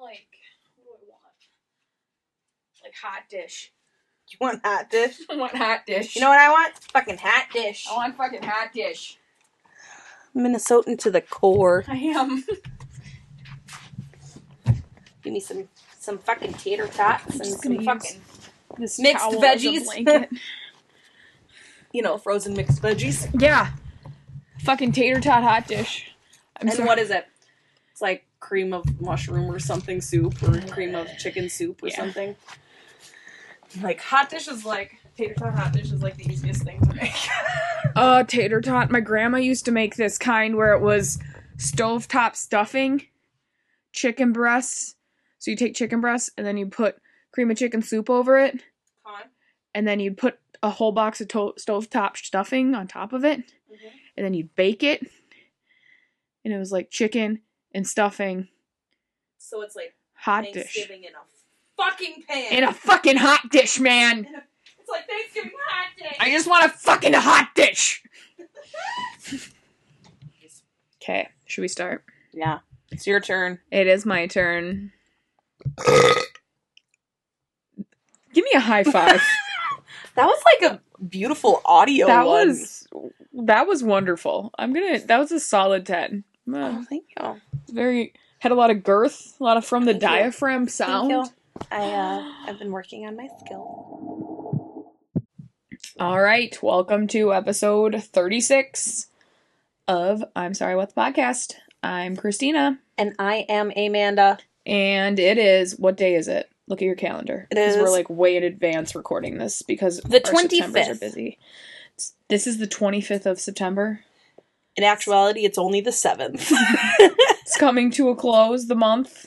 like what do I want? Like hot dish. You want hot dish? I want hot dish. You know what I want? Fucking hot dish. I want fucking hot dish. Minnesotan to the core. I am. Give me some some fucking tater tots and some fucking Mixed veggies. you know frozen mixed veggies. yeah. Fucking tater tot hot dish. I'm and sorry. what is it? It's like cream of mushroom or something soup or cream of chicken soup or Yeah. something. Like hot dish is like tater tot hot dish is like the easiest thing to make. Uh, tater tot. My grandma used to make this kind where it was stovetop stuffing, chicken breasts. So you take chicken breasts and then you put cream of chicken soup over it, and then you'd put a whole box of to- stovetop stuffing on top of it, and then you'd bake it. And it was like chicken and stuffing, So it's like hot dish. In a fucking pan. In a fucking hot dish, man! it's like Thanksgiving hot dish. I just want a fucking hot dish! Okay, should we start? yeah, it's your turn. It is my turn. Give me a high five. That was like a beautiful audio that one. was that was wonderful. I'm gonna. That was a solid ten. Uh, Oh, thank you. Very had a lot of girth, a lot of from the Thank you. diaphragm sound. You. I uh, I've been working on my skill. All right, welcome to episode 36 of I'm Sorry What the Podcast. I'm Christina, And I am Amanda. and it is what day is it? Look at your calendar. It is we're like way in advance recording this because The 25th. are busy. This is the 25th of September. In actuality, it's only the seventh. Coming to a close. The month.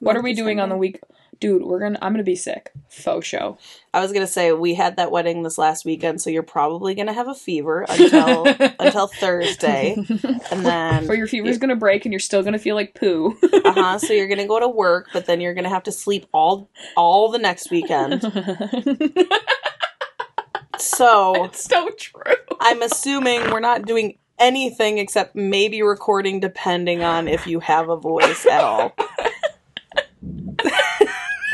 What are we doing on the week? Dude, we're gonna. I'm gonna be sick. Faux show. I was gonna say we had that wedding this last weekend, so you're probably gonna have a fever until until Thursday, and then Or your fever's gonna break and you're still gonna feel like poo. uh huh. So you're gonna go to work, but then you're gonna have to sleep all all the next weekend. So it's so true. I'm assuming we're not doing anything except maybe recording, depending on if you have a voice at all.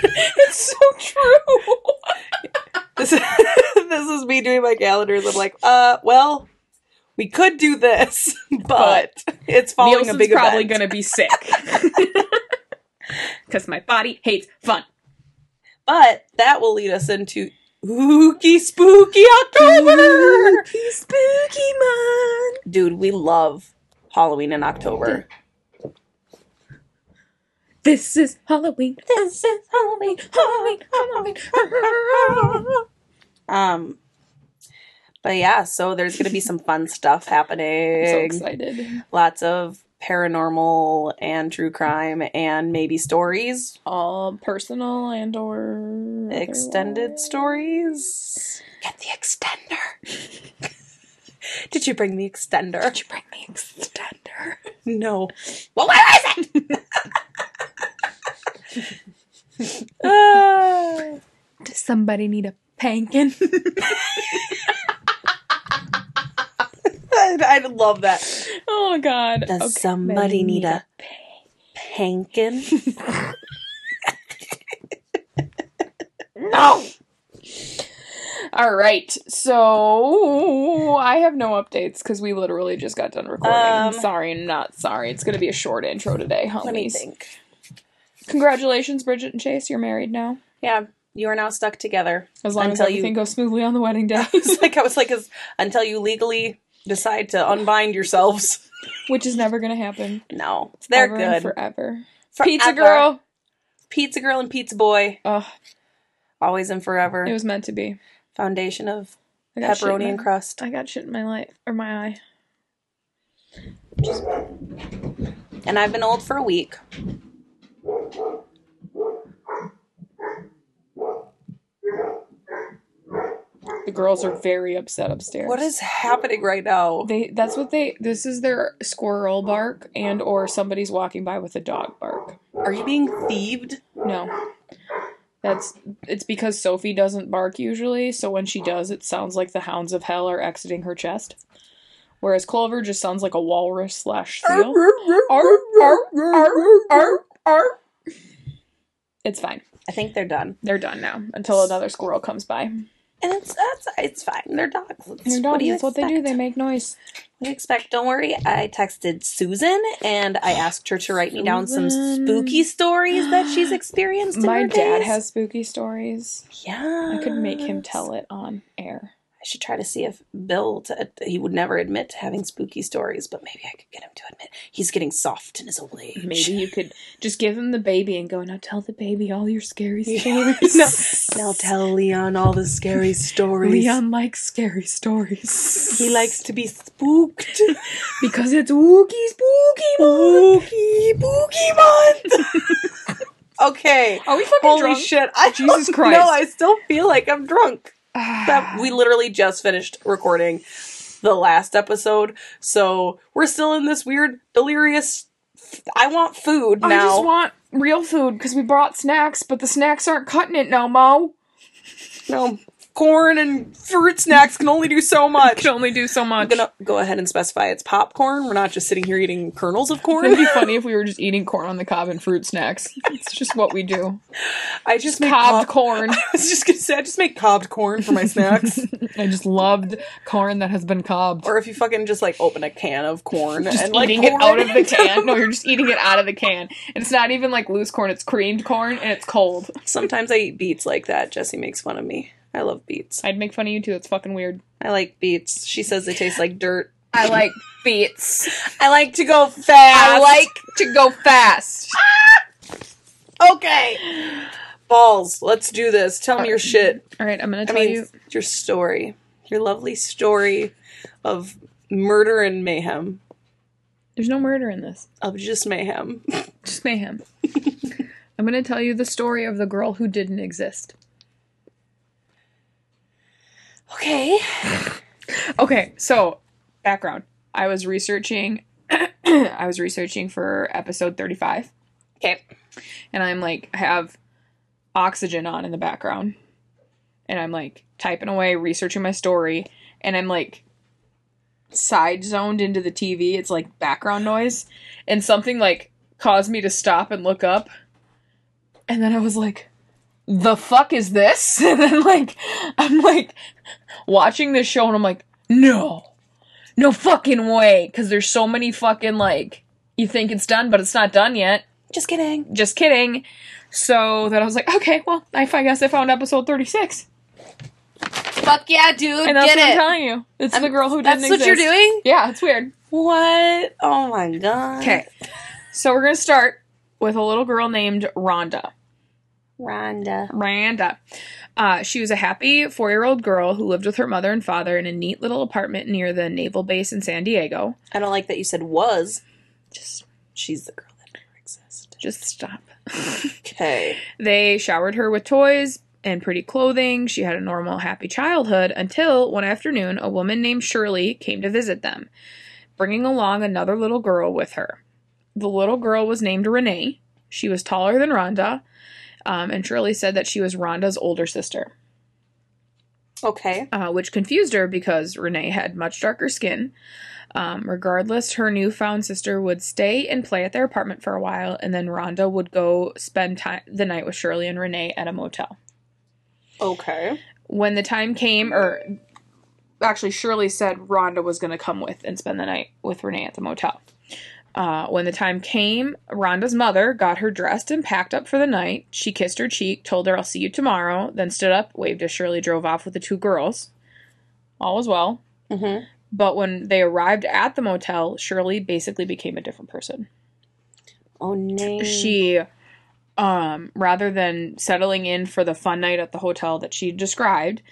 It's so true. This is, this is me doing my calendars. I'm like, uh, well, we could do this, but it's following a big probably event. gonna be sick. Because my body hates fun. But that will lead us into spooky, spooky October. Spooky, spooky month. Dude, we love Halloween in October. This is Halloween. This is Halloween. Halloween. Halloween. Um, but yeah, so there's gonna be some fun stuff happening. I'm so excited. Lots of paranormal and true crime and maybe stories, All personal and or extended stories. Get the extender. Did you bring the extender? Did you bring the extender? No. Well, where is it? Ah. Does somebody need a pankin? I'd, I'd love that. oh God! Does Okay. somebody need a pankin? No. All right, so I have no updates because we literally just got done recording. Um, sorry, not sorry. It's gonna be a short intro today, Let me homies. think. Congratulations, Bridget and Chase. You're married now. Yeah, you are now stuck together. As long as Until you- everything goes smoothly on the wedding day, like I was like, as, until you legally decide to unbind yourselves. which is never gonna happen. No, they're Ever and good. forever. Forever. Pizza girl. Pizza girl and pizza boy, Ugh, always and forever. it was meant to be. Foundation of pepperoni my- and crust. I got shit in my life or my eye. And I've been old for a week. The girls are very upset upstairs. What is happening right now? They that's what they this is their squirrel bark and or somebody's walking by with a dog bark. Are you being thieved? No. That's it's because Sophie doesn't bark usually, so when she does it sounds like the hounds of hell are exiting her chest. Whereas Clover just sounds like a walrus slash seal. Arr, arr, arr, arr, arr. It's fine. I think they're done. They're done now until another squirrel comes by. And it's that's it's fine. They're dogs. It's- They're what dogs. do you That's what they do. expect? They make noise. What do you expect? Don't worry. I texted Susan and I asked her to write me down some Susan. spooky stories that she's experienced. In My her dad days. has spooky stories. Yeah. I could make him tell it on air. I should try to see if Bill. To, he would never admit to having spooky stories, but maybe I could get him to admit he's getting soft in his old age. Maybe you could just give him the baby and go, now tell the baby all your scary stories. now, now tell Leon all the scary stories. Leon likes scary stories. He likes to be spooked. because it's wookie spooky month. Spooky, spooky month. okay. Are we fucking Holy drunk? shit! I Jesus Christ. know, I still feel like I'm drunk. That we literally just finished recording the last episode, so we're still in this weird delirious. I want food now. I just want real food because we brought snacks, but the snacks aren't cutting it no mo. no corn and fruit snacks can only do so much. Can only do so much. I'm much. gonna go ahead and specify it's popcorn. We're not just sitting here eating kernels of corn. It'd be funny if we were just eating corn on the cob and fruit snacks. It's just what we do. I just Just make cobbed cob- corn. I was just gonna say I just make cobbed corn for my snacks. I just loved corn that has been cobbed. or if you fucking just like open a can of corn just and like eating it out of the can. No, you're just eating it out of the can. And it's not even like loose corn, it's creamed corn and it's cold. Sometimes I eat beets like that. Jesse makes fun of me. I love beets. I'd make fun of you too. It's fucking weird. I like beets. She says they taste like dirt. I like beets. I like to go fast. I like to go fast. Okay. Balls. Let's do this. Tell me your uh, shit. All right, I'm gonna I tell mean, you. your story. Your lovely story of murder and mayhem. There's no murder in this. Of just mayhem. Just mayhem. I'm gonna tell you the story of the girl who didn't exist. Okay. Okay, so background. I was researching. I was researching for episode 35. Okay. and I'm like have oxygen on in the background and I'm like typing away researching my story and I'm like side zoned into the TV it's like background noise and something like caused me to stop and look up and then I was like the fuck is this and then like I'm like watching this show and I'm like no no fucking way cuz there's so many fucking like you think it's done but it's not done yet Just kidding. just kidding. So then I was like, okay, well, I guess I found episode 36. Fuck yeah, dude. And that's Get what I'm telling you. It's the I'm- girl who That's didn't what you're doing? Yeah, it's weird. What? Oh my god. Okay. So we're going to start with a little girl named Rhonda. Rhonda. Rhonda. Uh, she was a happy four year old girl who lived with her mother and father in a neat little apartment near the naval base in San Diego. I don't like that you said was. Just, She's the girl that never existed. just stop. Okay. They showered her with toys and pretty clothing. She had a normal, happy childhood until one afternoon, a woman named Shirley came to visit them, bringing along another little girl with her. The little girl was named Renee. She was taller than Rhonda, um, and Shirley said that she was Rhonda's older sister, Okay. uh, which confused her because Renee had much darker skin. Um, regardless, her newfound sister would stay and play at their apartment for a while, and then Rhonda would go spend time the night with Shirley and Renee at a motel. Okay. when the time came, or actually, Shirley said Rhonda was going to come with and spend the night with Renee at the motel. Uh, when the time came, Rhonda's mother got her dressed and packed up for the night. She kissed her cheek, told her, I'll see you tomorrow, then stood up, waved as Shirley drove off with the two girls. All was well. Mm-hmm. But when they arrived at the motel, Shirley basically became a different person. Oh no. She, um, rather than settling in for the fun night at the hotel that she described,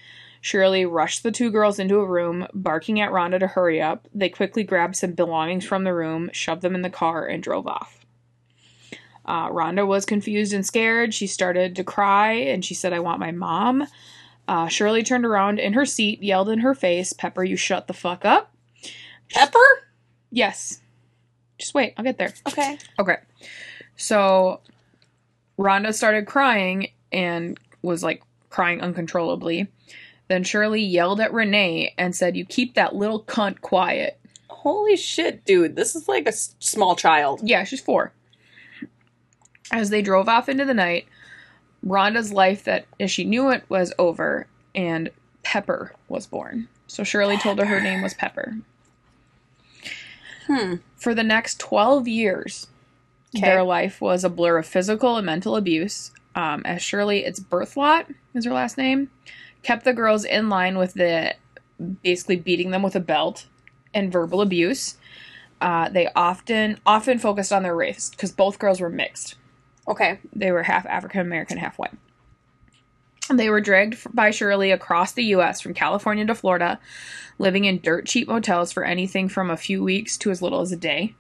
Shirley rushed the two girls into a room, barking at Rhonda to hurry up. They quickly grabbed some belongings from the room, shoved them in the car, and drove off. Uh, Rhonda was confused and scared. She started to cry and she said, I want my mom. Uh, Shirley turned around in her seat, yelled in her face, Pepper, you shut the fuck up. Pepper? Yes. Just wait, I'll get there. Okay. Okay. So Rhonda started crying and was like crying uncontrollably. Then Shirley yelled at Renee and said, You keep that little cunt quiet. Holy shit, dude. This is like a s- small child. Yeah, she's four. As they drove off into the night, Rhonda's life that as she knew it was over, and Pepper was born. So Shirley told her her name was Pepper. Hmm. For the next 12 years, Okay. their life was a blur of physical and mental abuse. Um, as Shirley, it's Birthlot is her last name, kept the girls in line with the basically beating them with a belt and verbal abuse. Uh, they often often focused on their race because both girls were mixed. Okay. They were half African American, half white. They were dragged by Shirley across the U.S. from California to Florida, living in dirt cheap motels for anything from a few weeks to as little as a day.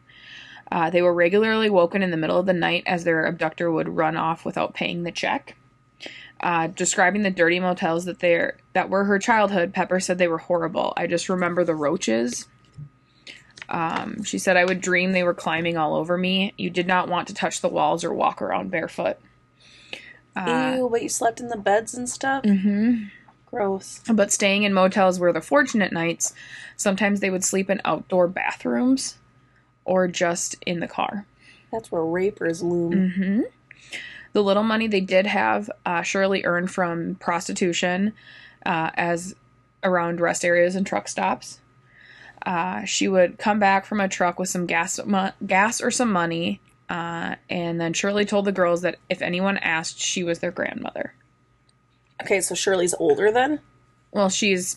Uh, they were regularly woken in the middle of the night as their abductor would run off without paying the check. Uh, describing the dirty motels that they that were her childhood, Pepper said they were horrible. I just remember the roaches. Um, she said I would dream they were climbing all over me. You did not want to touch the walls or walk around barefoot. Uh, Ew, but you slept in the beds and stuff? Mm-hmm. Gross. But staying in motels were the fortunate nights. Sometimes they would sleep in outdoor bathrooms or just in the car. That's where rapers loom. hmm The little money they did have, uh, Shirley earned from prostitution uh, as around rest areas and truck stops. Uh, she would come back from a truck with some gas, mo- gas or some money, uh, and then Shirley told the girls that if anyone asked, she was their grandmother. Okay, so Shirley's older then? Well, she's.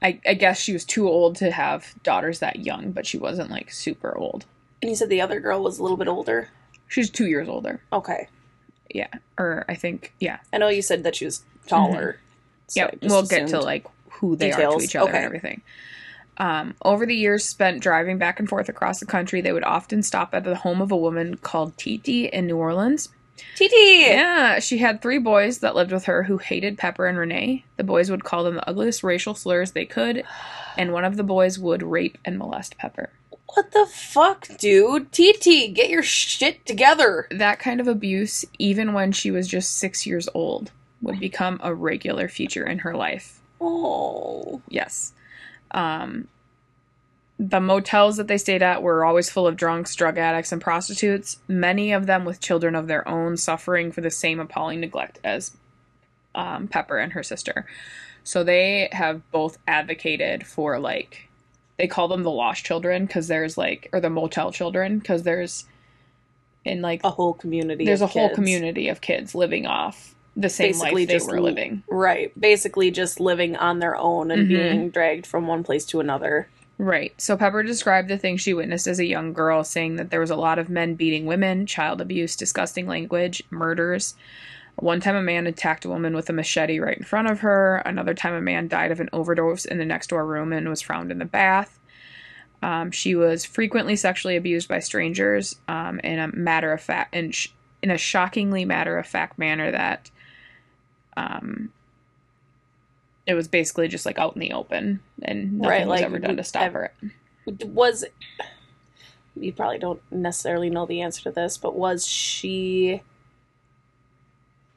I, I guess she was too old to have daughters that young, but she wasn't like super old. And you said the other girl was a little bit older? She's two years older. Okay. Yeah. Or I think, yeah. I know you said that she was taller. so yeah. We'll get to like who they are to each other Okay. and everything. Um, over the years spent driving back and forth across the country, they would often stop at the home of a woman called Titi in New Orleans. Titi! Yeah, she had three boys that lived with her who hated Pepper and Renee. The boys would call them the ugliest racial slurs they could, and one of the boys would rape and molest Pepper. What the fuck, dude? TT, get your shit together. That kind of abuse, even when she was just six years old, would become a regular feature in her life. Oh. Yes. Um, the motels that they stayed at were always full of drunks, drug addicts, and prostitutes, many of them with children of their own suffering for the same appalling neglect as um, Pepper and her sister. So they have both advocated for, like, they call them the lost children because there's, like, or the motel children because there's, in, like, A whole community. there's a of whole community of kids living off the same Basically life they just were living. Right. Basically just living on their own and Mhm. being dragged from one place to another. Right. So Pepper described the things she witnessed as a young girl, saying that there was a lot of men beating women, child abuse, disgusting language, murders. One time a man attacked a woman with a machete right in front of her. Another time a man died of an overdose in the next door room and was found in the bath. Um, she was frequently sexually abused by strangers um, in a matter of fact, in, sh- in a shockingly matter of fact manner that um, it was basically just like out in the open and nothing Right, was like, ever done to stop her. Was you probably don't necessarily know the answer to this, but was she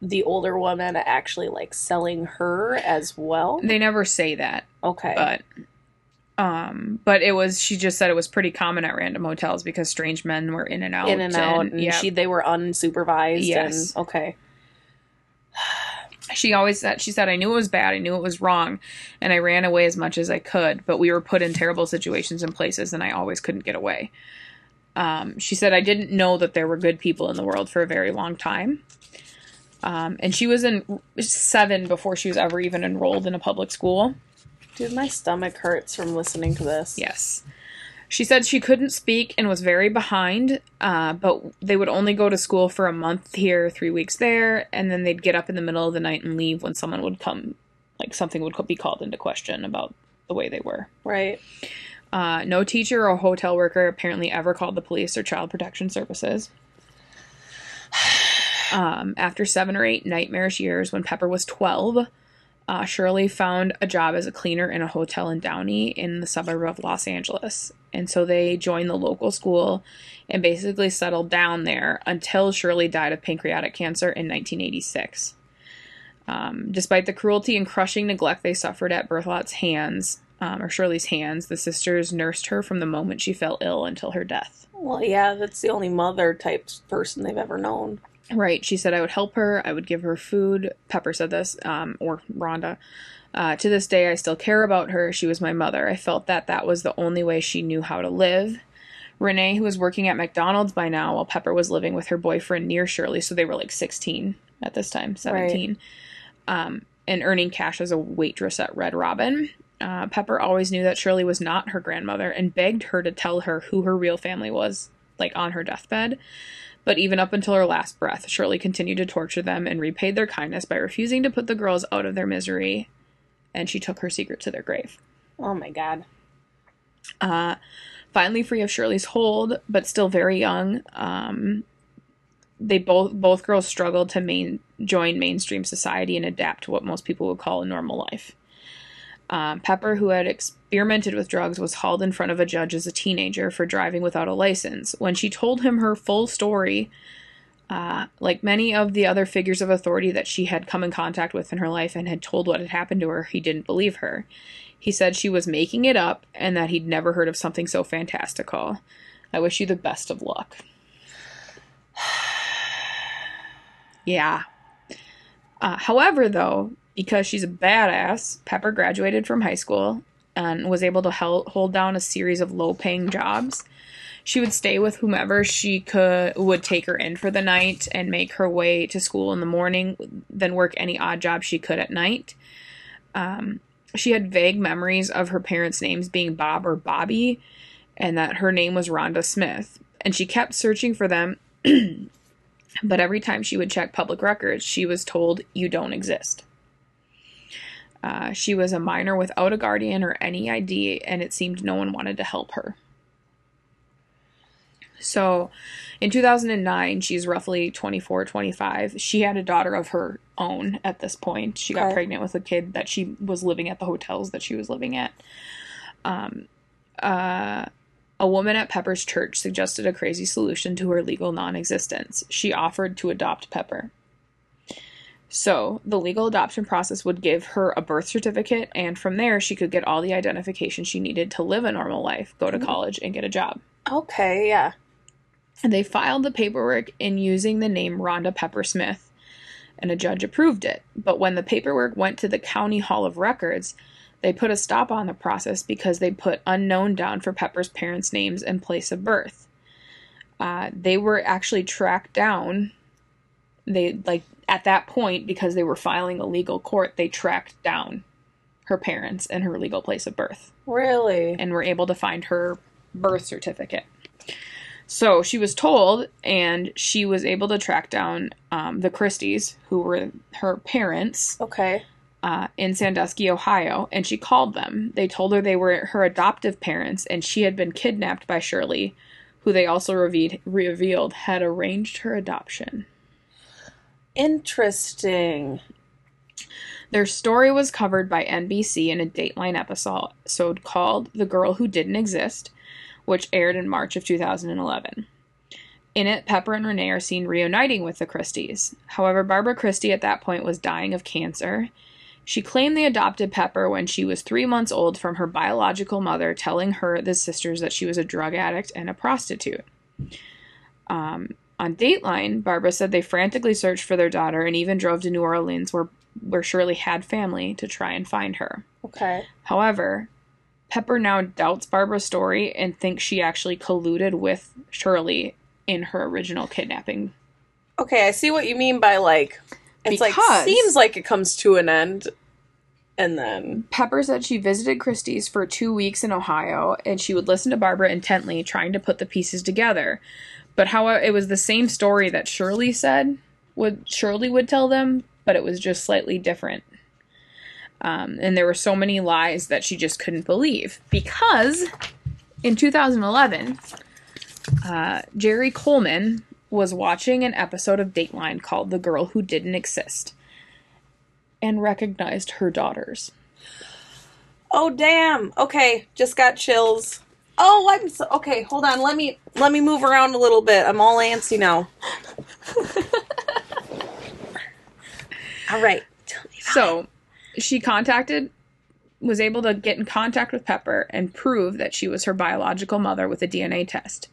the older woman actually like selling her as well? They never say that, Okay. but um, but it was. She just said it was pretty common at random hotels because strange men were in and out, in and out and yeah, she they were unsupervised Yes. and okay. she always said she said I knew it was bad, I knew it was wrong, and I ran away as much as I could. But we were put in terrible situations and places, and I always couldn't get away. Um, she said I didn't know that there were good people in the world for a very long time. Um, and she was in seven before she was ever even enrolled in a public school. Dude, my stomach hurts from listening to this. Yes. She said she couldn't speak and was very behind, uh, but they would only go to school for a month here, three weeks there, and then they'd get up in the middle of the night and leave when someone would come, like something would be called into question about the way they were. Right. Uh, no teacher or hotel worker apparently ever called the police or child protection services. Um, after seven or eight nightmarish years, when Pepper was 12, uh, Shirley found a job as a cleaner in a hotel in Downey in the suburb of Los Angeles. And so they joined the local school and basically settled down there until Shirley died of pancreatic cancer in 1986. Um, despite the cruelty and crushing neglect they suffered at Berthold's hands, um, or Shirley's hands, the sisters nursed her from the moment she fell ill until her death. Well, yeah, that's the only mother type person they've ever known. Right. She said I would help her. I would give her food. Pepper said this, um, or Rhonda. Uh, to this day, I still care about her. She was my mother. I felt that that was the only way she knew how to live. Renee, who was working at McDonald's by now, while Pepper was living with her boyfriend near Shirley, so they were like 16 at this time, 17, um, and earning cash as a waitress at Red Robin. Uh, Pepper always knew that Shirley was not her grandmother and begged her to tell her who her real family was, like on her deathbed. But even up until her last breath, Shirley continued to torture them and repaid their kindness by refusing to put the girls out of their misery, and she took her secret to their grave. Oh my god. Uh, finally free of Shirley's hold, but still very young, um, they both both girls struggled to main join mainstream society and adapt to what most people would call a normal life. Um, Pepper, who had experimented with drugs, was hauled in front of a judge as a teenager for driving without a license. When she told him her full story, uh, like many of the other figures of authority that she had come in contact with in her life and had told what had happened to her, he didn't believe her. He said she was making it up and that he'd never heard of something so fantastical. I wish you the best of luck. yeah. Uh, however, though, because she's a badass, Pepper graduated from high school and was able to hel- hold down a series of low paying jobs. She would stay with whomever she could would take her in for the night and make her way to school in the morning, then work any odd job she could at night. Um, she had vague memories of her parents' names being Bob or Bobby, and that her name was Rhonda Smith. And she kept searching for them, but every time she would check public records, she was told, You don't exist. Uh, she was a minor without a guardian or any ID, and it seemed no one wanted to help her. So in 2009, she's roughly 24, 25. She had a daughter of her own at this point. She got Okay. pregnant with a kid that she was living at the hotels that she was living at. Um, uh, a woman at Pepper's church suggested a crazy solution to her legal non existence. She offered to adopt Pepper. So, the legal adoption process would give her a birth certificate, and from there, she could get all the identification she needed to live a normal life, go to college, and get a job. Okay, yeah. And they filed the paperwork in using the name Rhonda Pepper Smith, and a judge approved it. But when the paperwork went to the County Hall of Records, they put a stop on the process because they put unknown down for Pepper's parents' names and place of birth. Uh, they were actually tracked down. They, like, at that point, because they were filing a legal court, they tracked down her parents and her legal place of birth Really? and were able to find her birth certificate. So she was told, and she was able to track down um, the Christies, who were her parents, Okay. uh, in Sandusky, Ohio, and she called them. They told her they were her adoptive parents, and she had been kidnapped by Shirley, who they also revealed, revealed had arranged her adoption. Interesting. Their story was covered by NBC in a Dateline episode called The Girl Who Didn't Exist, which aired in March of 2011. In it, Pepper and Renee are seen reuniting with the Christies. However, Barbara Christie at that point was dying of cancer. She claimed they adopted Pepper when she was three months old from her biological mother, telling her, the sisters, that she was a drug addict and a prostitute. Um, on Dateline, Barbara said they frantically searched for their daughter and even drove to New Orleans, where where Shirley had family, to try and find her. Okay. However, Pepper now doubts Barbara's story and thinks she actually colluded with Shirley in her original kidnapping. Okay, I see what you mean by like it's like Because- seems like it comes to an end and then Pepper said she visited Christie's for two weeks in Ohio and she would listen to Barbara intently, trying to put the pieces together. But how it was the same story that Shirley said would Shirley would tell them, but it was just slightly different. Um, and there were so many lies that she just couldn't believe because in 2011, uh, Jerry Coleman was watching an episode of Dateline called "The Girl Who Didn't Exist." and recognized her daughters. Oh damn. Okay, just got chills. Oh, I'm so okay. Hold on. Let me let me move around a little bit. I'm all antsy now. all right. Tell me about So she contacted, was able to get in contact with Pepper and prove that she was her biological mother with a DNA test.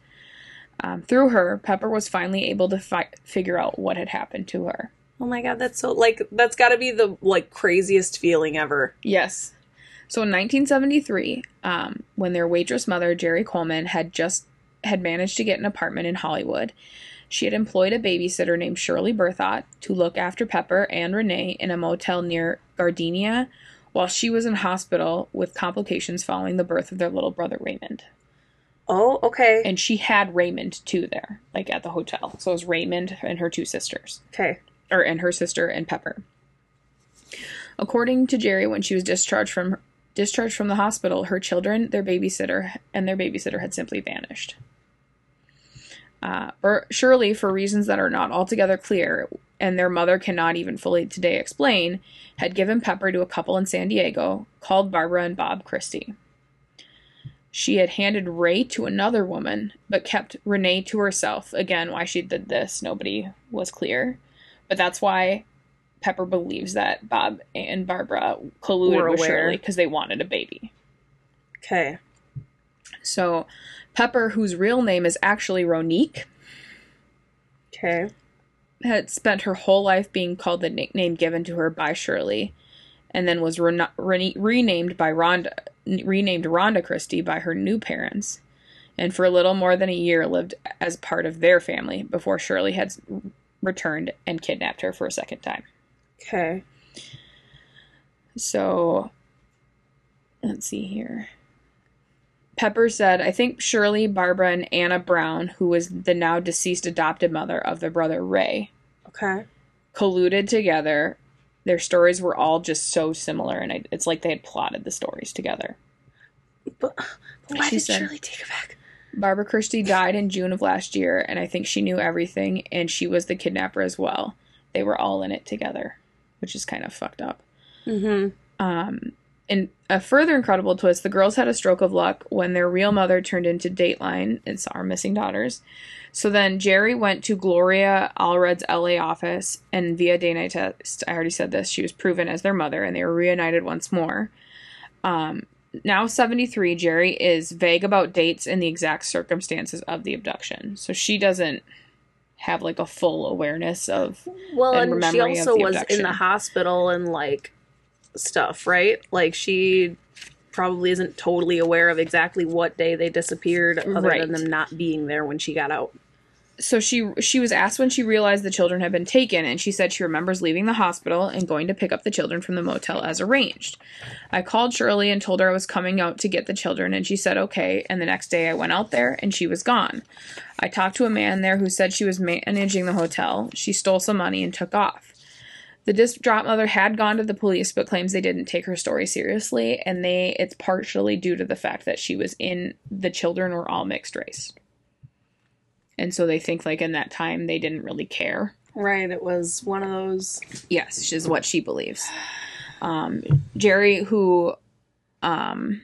Um, through her, Pepper was finally able to fi- figure out what had happened to her. Oh my god, that's so like that's got to be the like craziest feeling ever. Yes. So in 1973, um, when their waitress mother, Jerry Coleman, had just had managed to get an apartment in Hollywood, she had employed a babysitter named Shirley Berthot to look after Pepper and Renee in a motel near Gardena while she was in hospital with complications following the birth of their little brother Raymond. Oh, okay. And she had Raymond too there, like at the hotel. So it was Raymond and her two sisters Okay. or and her sister and Pepper. According to Jerry, when she was discharged from discharged from the hospital, her children, their babysitter, and their babysitter had simply vanished. Uh, or Shirley, for reasons that are not altogether clear, and their mother cannot even fully today explain, had given Pepper to a couple in San Diego called Barbara and Bob Christie. She had handed Ray to another woman, but kept Renee to herself. Again, why she did this, nobody was clear. But that's why Pepper believes that Bob and Barbara colluded Were with aware. Shirley because they wanted a baby. Okay. So, Pepper, whose real name is actually Ronique, Okay. had spent her whole life being called the nickname given to her by Shirley, and then was rena- rene- renamed by Rhonda, renamed Rhonda Christie by her new parents, and for a little more than a year lived as part of their family before Shirley had returned and kidnapped her for a second time. Okay. So, let's see here. Pepper said, I think Shirley, Barbara, and Anna Brown, who was the now deceased adopted mother of their brother Ray, Okay. colluded together. Their stories were all just so similar, and I, it's like they had plotted the stories together. But, but why She did said- Shirley take her back? Barbara Christie died in June of last year, and I think she knew everything, and she was the kidnapper as well. They were all in it together, which is kind of fucked up. Mm-hmm. Um, in a further incredible twist, the girls had a stroke of luck when their real mother turned into Dateline and saw our missing daughters. So then Jerry went to Gloria Allred's LA office, and via DNA test, I already said this, she was proven as their mother, and they were reunited once more. Um, now 73, Jerry is vague about dates and the exact circumstances of the abduction. So she doesn't have like a full awareness of Well, and and, she also was in the hospital and like stuff, right? Like she probably isn't totally aware of exactly what day they disappeared, other Right. than them not being there when she got out. So she she was asked when she realized the children had been taken and she said she remembers leaving the hospital and going to pick up the children from the motel as arranged. I called shirley and told her i was coming out to get the children and she said okay and the next day i went out there and she was gone. I talked to a man there who said she was managing the hotel. She stole some money and took off. The distraught mother had gone to the police but claims they didn't take her story seriously and they it's partially due to the fact that she was in the children were all mixed race and so they think like in that time they didn't really care Right. It was one of those. yes is what she believes um jerry who um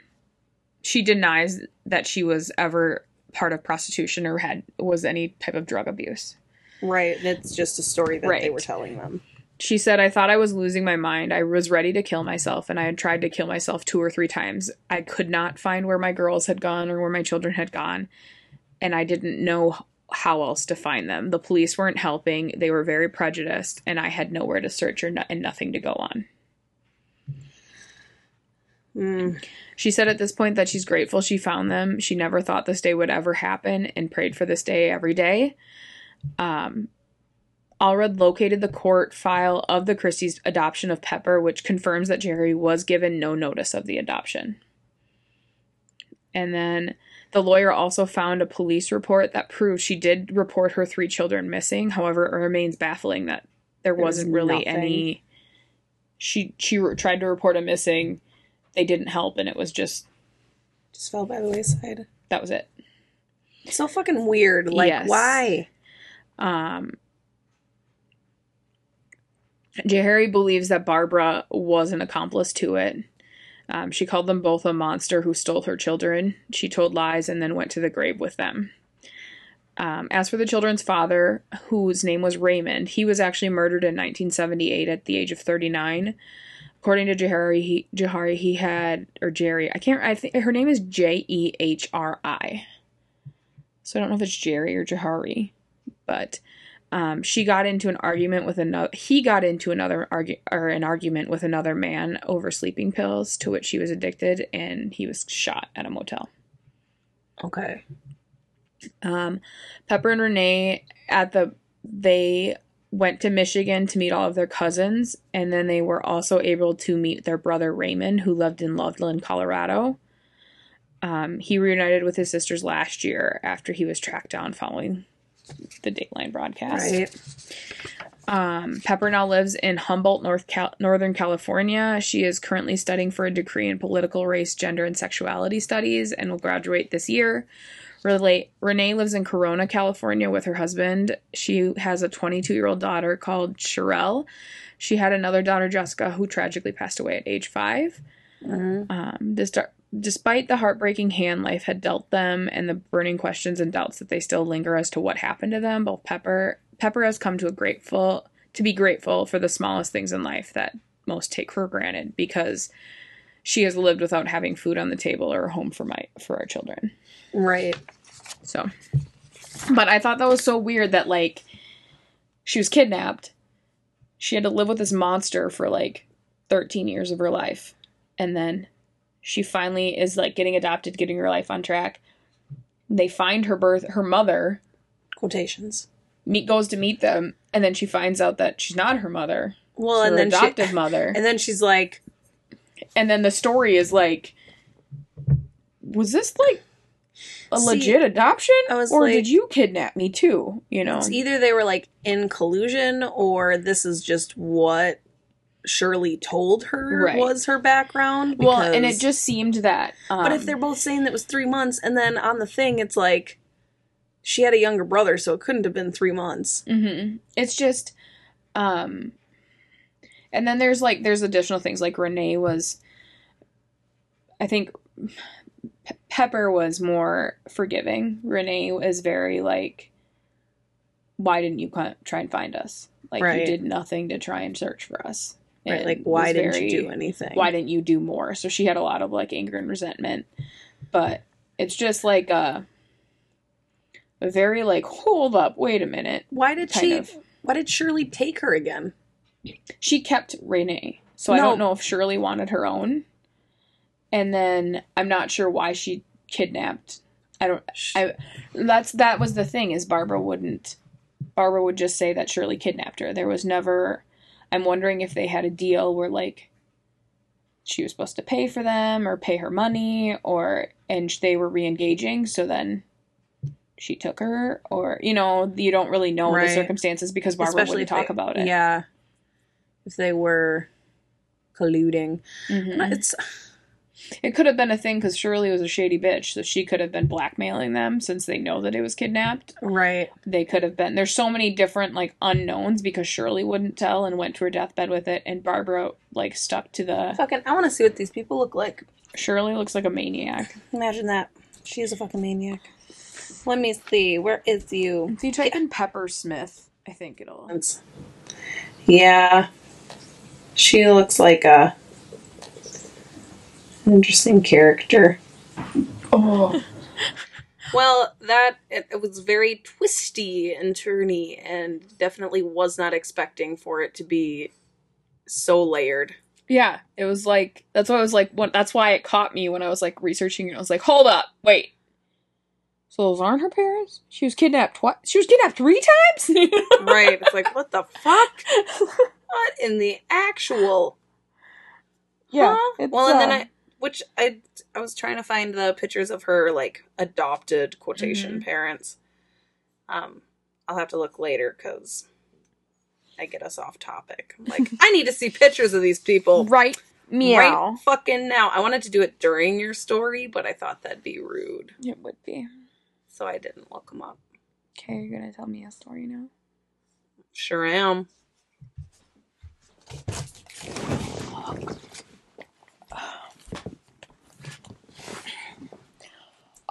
she denies that she was ever part of prostitution or had was any type of drug abuse Right. It's just a story that they were telling them. she said i thought i was losing my mind i was ready to kill myself and i had tried to kill myself two or three times i could not find where my girls had gone or where my children had gone and i didn't know how else to find them the police weren't helping they were very prejudiced and i had nowhere to search or no- and nothing to go on Mm. She said at this point that she's grateful she found them. She never thought this day would ever happen and prayed for this day every day. Um, Allred located the court file of the Christie's adoption of Pepper, which confirms that Jerry was given no notice of the adoption. And then the lawyer also found a police report that proves she did report her three children missing. However, it remains baffling that there There was wasn't really nothing. any. She she re- tried to report a missing. They didn't help, and it was just Just fell by the wayside. that was it. It's so fucking weird. Like, Yes. why? Um, Harry believes that Barbara was an accomplice to it. Um, she called them both a monster who stole her children. She told lies and then went to the grave with them. Um, as for the children's father, whose name was Raymond, he was actually murdered in 1978 at the age of 39. According to Jahari, he, Jahari, he had or Jerry. I can't. I think her name is J E H R I. So I don't know if it's Jerry or Jahari, but um, she got into an argument with another. He got into another argu- or an argument with another man over sleeping pills, to which he was addicted, and he was shot at a motel. Okay. Um, Pepper and Renee at the they went to Michigan to meet all of their cousins, and then they were also able to meet their brother Raymond, who lived in Loveland, Colorado. Um, he reunited with his sisters last year after he was tracked down following the Dateline broadcast. Right. Um, Pepper now lives in Humboldt, North Cal- Northern California. She is currently studying for a degree in political race, gender, and sexuality studies and will graduate this year. Relate, Renee lives in Corona, California with her husband. She has a 22 year old daughter called Sherelle. She had another daughter, Jessica, who tragically passed away at age five. Mhm. Um, this despite the heartbreaking hand life had dealt them and the burning questions and doubts that they still linger as to what happened to them, both Pepper Pepper has come to a grateful to be grateful for the smallest things in life that most take for granted because she has lived without having food on the table or a home for my for our children. Right. So, but I thought that was so weird that like she was kidnapped. She had to live with this monster for like 13 years of her life. And then she finally is like getting adopted, getting her life on track. They find her birth her mother, Quotations. meet goes to meet them, and then she finds out that she's not her mother. Well, and then she, adoptive mother. and then she's like, and then the story is like was this like a See, legit adoption I was or like- did you kidnap me too you know it's either they were like in collusion or this is just what Shirley told her Right. was her background. well and it just seemed that um, But if they're both saying that it was three months, and then on the thing, it's like she had a younger brother, so it couldn't have been three months. hmm it's just um and then there's like there's additional things like renee was i think Pe- pepper was more forgiving renee was very like why didn't you try and find us like you did nothing to try and search for us Right? Like, why didn't very- you do anything? why didn't you do more so she had a lot of like anger and resentment but it's just like a, a very like hold up wait a minute Why did she? of Why did Shirley take her again? she kept Renee. So I don't know if Shirley wanted her own. And then I'm not sure why she kidnapped. I don't I that's that was the thing is Barbara wouldn't Barbara would just say that Shirley kidnapped her. There was never I'm wondering if they had a deal where like she was supposed to pay for them or pay her money or and they were re-engaging so then she took her or you know you don't really know Right. the circumstances because Barbara wouldn't talk they- about it. Yeah, if they were colluding, Mhm. it's It could have been a thing because Shirley was a shady bitch, so she could have been blackmailing them since they know that it was kidnapped. right. They could have been. There's so many different like unknowns because Shirley wouldn't tell and went to her deathbed with it, and Barbara like stuck to the. Fucking, I want to see what these people look like. Shirley looks like a maniac. Imagine that. She is a fucking maniac. Let me see. Where is you? If you type in Pepper Smith, I think it'll. Yeah, she looks like a interesting character. Oh, Well, that it, it was very twisty and turny, and definitely was not expecting for it to be so layered. yeah. It was like that's why I was like. What? That's why it caught me when I was like researching it. I was like, hold up, wait. So those aren't her parents? She was kidnapped twice. She was kidnapped three times. Right? It's like what the fuck? What in the actual? Yeah. Huh? well, and then uh, I, which I, I was trying to find the pictures of her like adopted quotation Mm-hmm. parents. Um, I'll have to look later because I get us off topic. I'm like, I need to see pictures of these people right meow. right fucking now. I wanted to do it during your story, but I thought that'd be rude, It would be. so I didn't look them up. Okay, you're gonna tell me a story now. Sure am.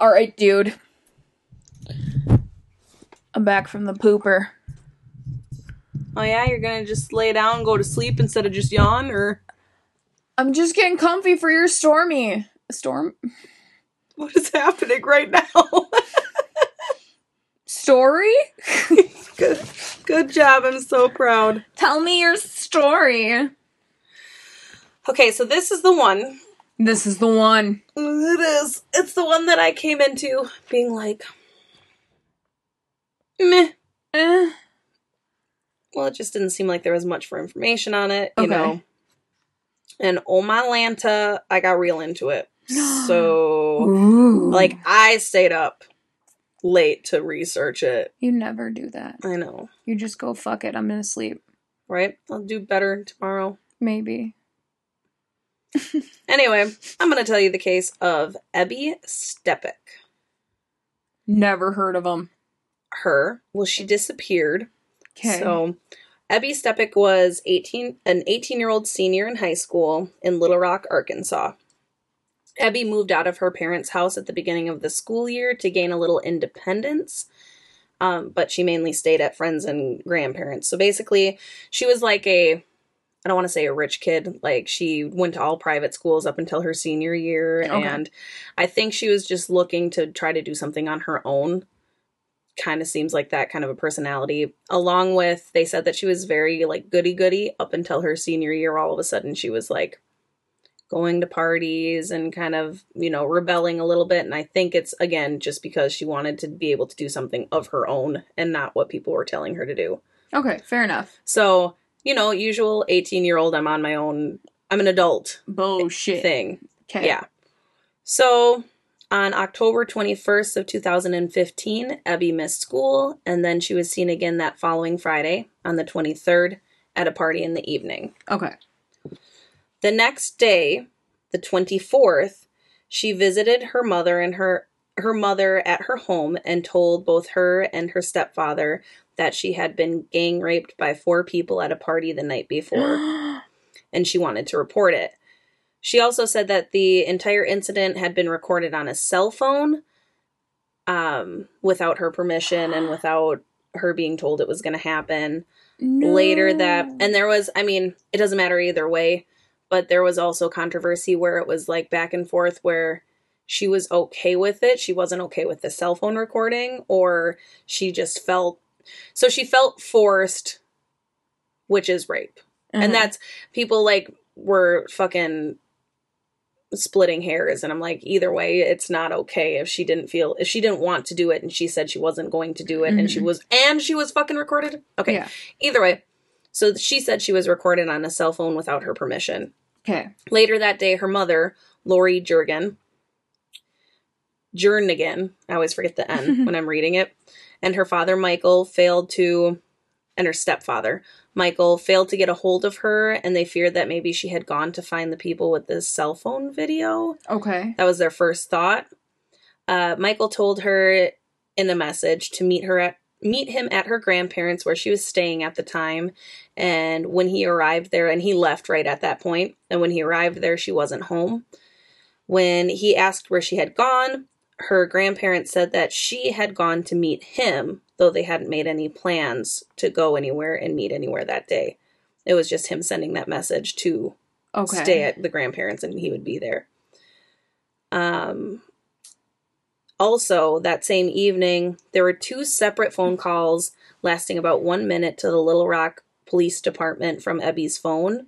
All right, dude. I'm back from the pooper. Oh yeah, you're gonna just lay down, and go to sleep instead of just yawn, or I'm just getting comfy for your stormy storm. what is happening right now? story? Good, good job. I'm so proud. Tell me your story. Okay, so this is the one. This is the one. It is. It's the one that I came into being like, meh. Eh. Well, it just didn't seem like there was much for information on it, you Okay. know. And oh my Lanta, I got real into it. So, Ooh. like, I stayed up late to research it. you never do that. I know, You just go fuck it. I'm gonna sleep. right? I'll do better tomorrow. Maybe. Anyway, I'm going to tell you the case of Ebby Steppach. Never heard of them. Her, well, she disappeared. Okay. So, Ebby Steppach was 18, an 18 year old senior in high school in Little Rock, Arkansas. Ebby moved out of her parents' house at the beginning of the school year to gain a little independence, um, but she mainly stayed at friends and grandparents. So basically, she was like a, I don't want to say a rich kid. Like she went to all private schools up until her senior year, Okay. and I think she was just looking to try to do something on her own kind of seems like that kind of a personality. Along with, they said that she was very like goody goody up until her senior year. All of a sudden, she was like going to parties and kind of, you know, rebelling a little bit. And I think it's again just because she wanted to be able to do something of her own and not what people were telling her to do. okay, fair enough. So, you know, usual 18 year old, I'm on my own, I'm an adult Bullshit. thing. Okay. Yeah. So on October 21st of 2015, Ebby missed school, and then she was seen again that following Friday on the 23rd at a party in the evening. Okay. The next day, the 24th, she visited her mother and her her mother at her home and told both her and her stepfather that she had been gang raped by four people at a party the night before and she wanted to report it. She also said that the entire incident had been recorded on a cell phone um, without her permission and without her being told it was going to happen. Later that, and there was, I mean, it doesn't matter either way, but there was also controversy where it was like back and forth where she was okay with it. She wasn't okay with the cell phone recording, or she just felt so she felt forced, which is rape Uh-huh. and that's people like were fucking splitting hairs and i'm like either way it's not okay if she didn't feel if she didn't want to do it and she said she wasn't going to do it and she Mhm. was and she was fucking recorded okay Yeah. either way so she said she was recorded on a cell phone without her permission Okay. later that day her mother lori jurgen jernigan i always forget the n when i'm reading it and her father michael failed to and her stepfather michael failed to get a hold of her and they feared that maybe she had gone to find the people with this cell phone video. Okay. that was their first thought. Uh, michael told her in a message to meet her at meet him at her grandparents where she was staying at the time. And when he arrived there and he left right at that point and when he arrived there she wasn't home. When he asked where she had gone her grandparents said that she had gone to meet him though they hadn't made any plans to go anywhere and meet anywhere that day it was just him sending that message to Okay. stay at the grandparents and he would be there. Um also that same evening there were two separate phone calls lasting about 1 minute to the Little Rock Police Department from Ebby's phone,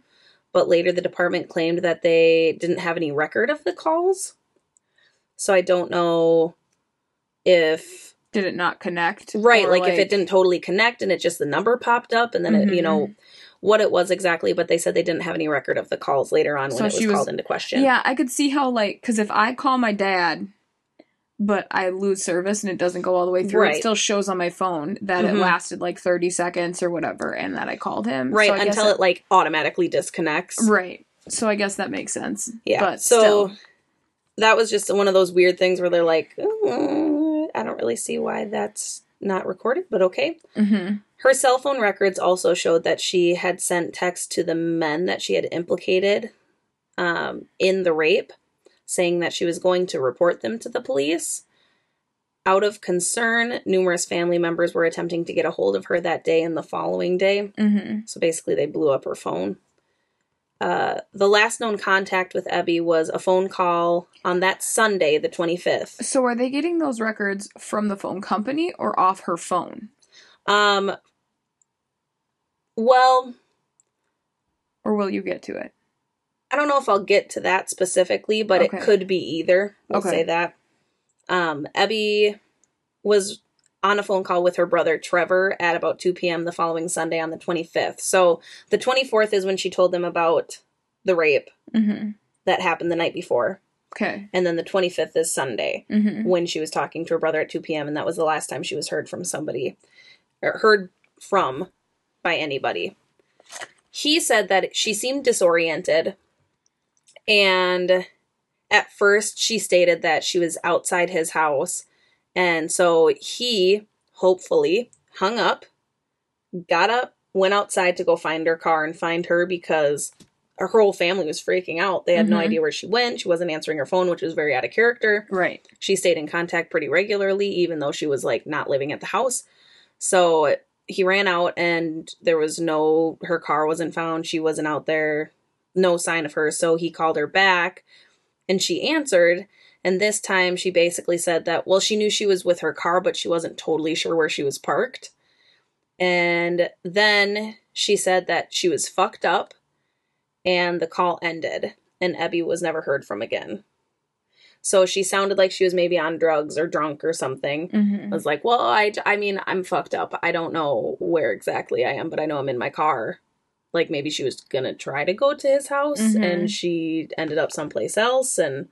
but later the department claimed that they didn't have any record of the calls. So I don't know if Did it not connect? right Or, like, if it didn't totally connect and it just the number popped up and then it, you know what it was exactly but they said they didn't have any record of the calls later on when it was, was- called into question Yeah, I could see how like because if I call my dad, but I lose service and it doesn't go all the way through, Right. it still shows on my phone that Mhm. it lasted like thirty seconds or whatever, and that I called him. right So I guess until it like automatically disconnects right. So I guess that makes sense. yeah but so still. That was just one of those weird things where they're like "Uh, i don't really see why that's not recorded but okay Mm-hmm. her cell phone records also showed that she had sent texts to the men that she had implicated um, in the rape saying that she was going to report them to the police out of concern numerous family members were attempting to get a hold of her that day and the following day Mm-hmm. So basically, they blew up her phone. Uh, the last known contact with Ebby was a phone call on that Sunday, the 25th. So are they getting those records from the phone company or off her phone? Um, well, Or will you get to it? I don't know if I'll get to that specifically, but Okay. it could be either. I'll Okay. say that. Um, Ebby was on a phone call with her brother Trevor at about 2 p.m. the following Sunday on the 25th. So the 24th is when she told them about the rape Mm-hmm. that happened the night before. Okay. And then the 25th is Sunday Mm-hmm. when she was talking to her brother at 2 p.m. And that was the last time she was heard from somebody, or heard from by anybody. He said that she seemed disoriented. And at first, she stated that she was outside his house. And so he, hopefully, hung up, got up, went outside to go find her car and find her because her whole family was freaking out. They had no Mhm. idea where she went. She wasn't answering her phone, which was very out of character. Right. She stayed in contact pretty regularly, even though she was like not living at the house. So he ran out, and there was no, her car wasn't found. She wasn't out there, no sign of her. So he called her back, and she answered. And this time she basically said that, well, she knew she was with her car, but she wasn't totally sure where she was parked. And then she said that she was fucked up, and the call ended, and Ebby was never heard from again. So she sounded like she was maybe on drugs or drunk or something. I Mm-hmm. was like, well, I, I mean, I'm fucked up. I don't know where exactly I am, but I know I'm in my car. Like maybe she was gonna try to go to his house Mhm. and she ended up someplace else. And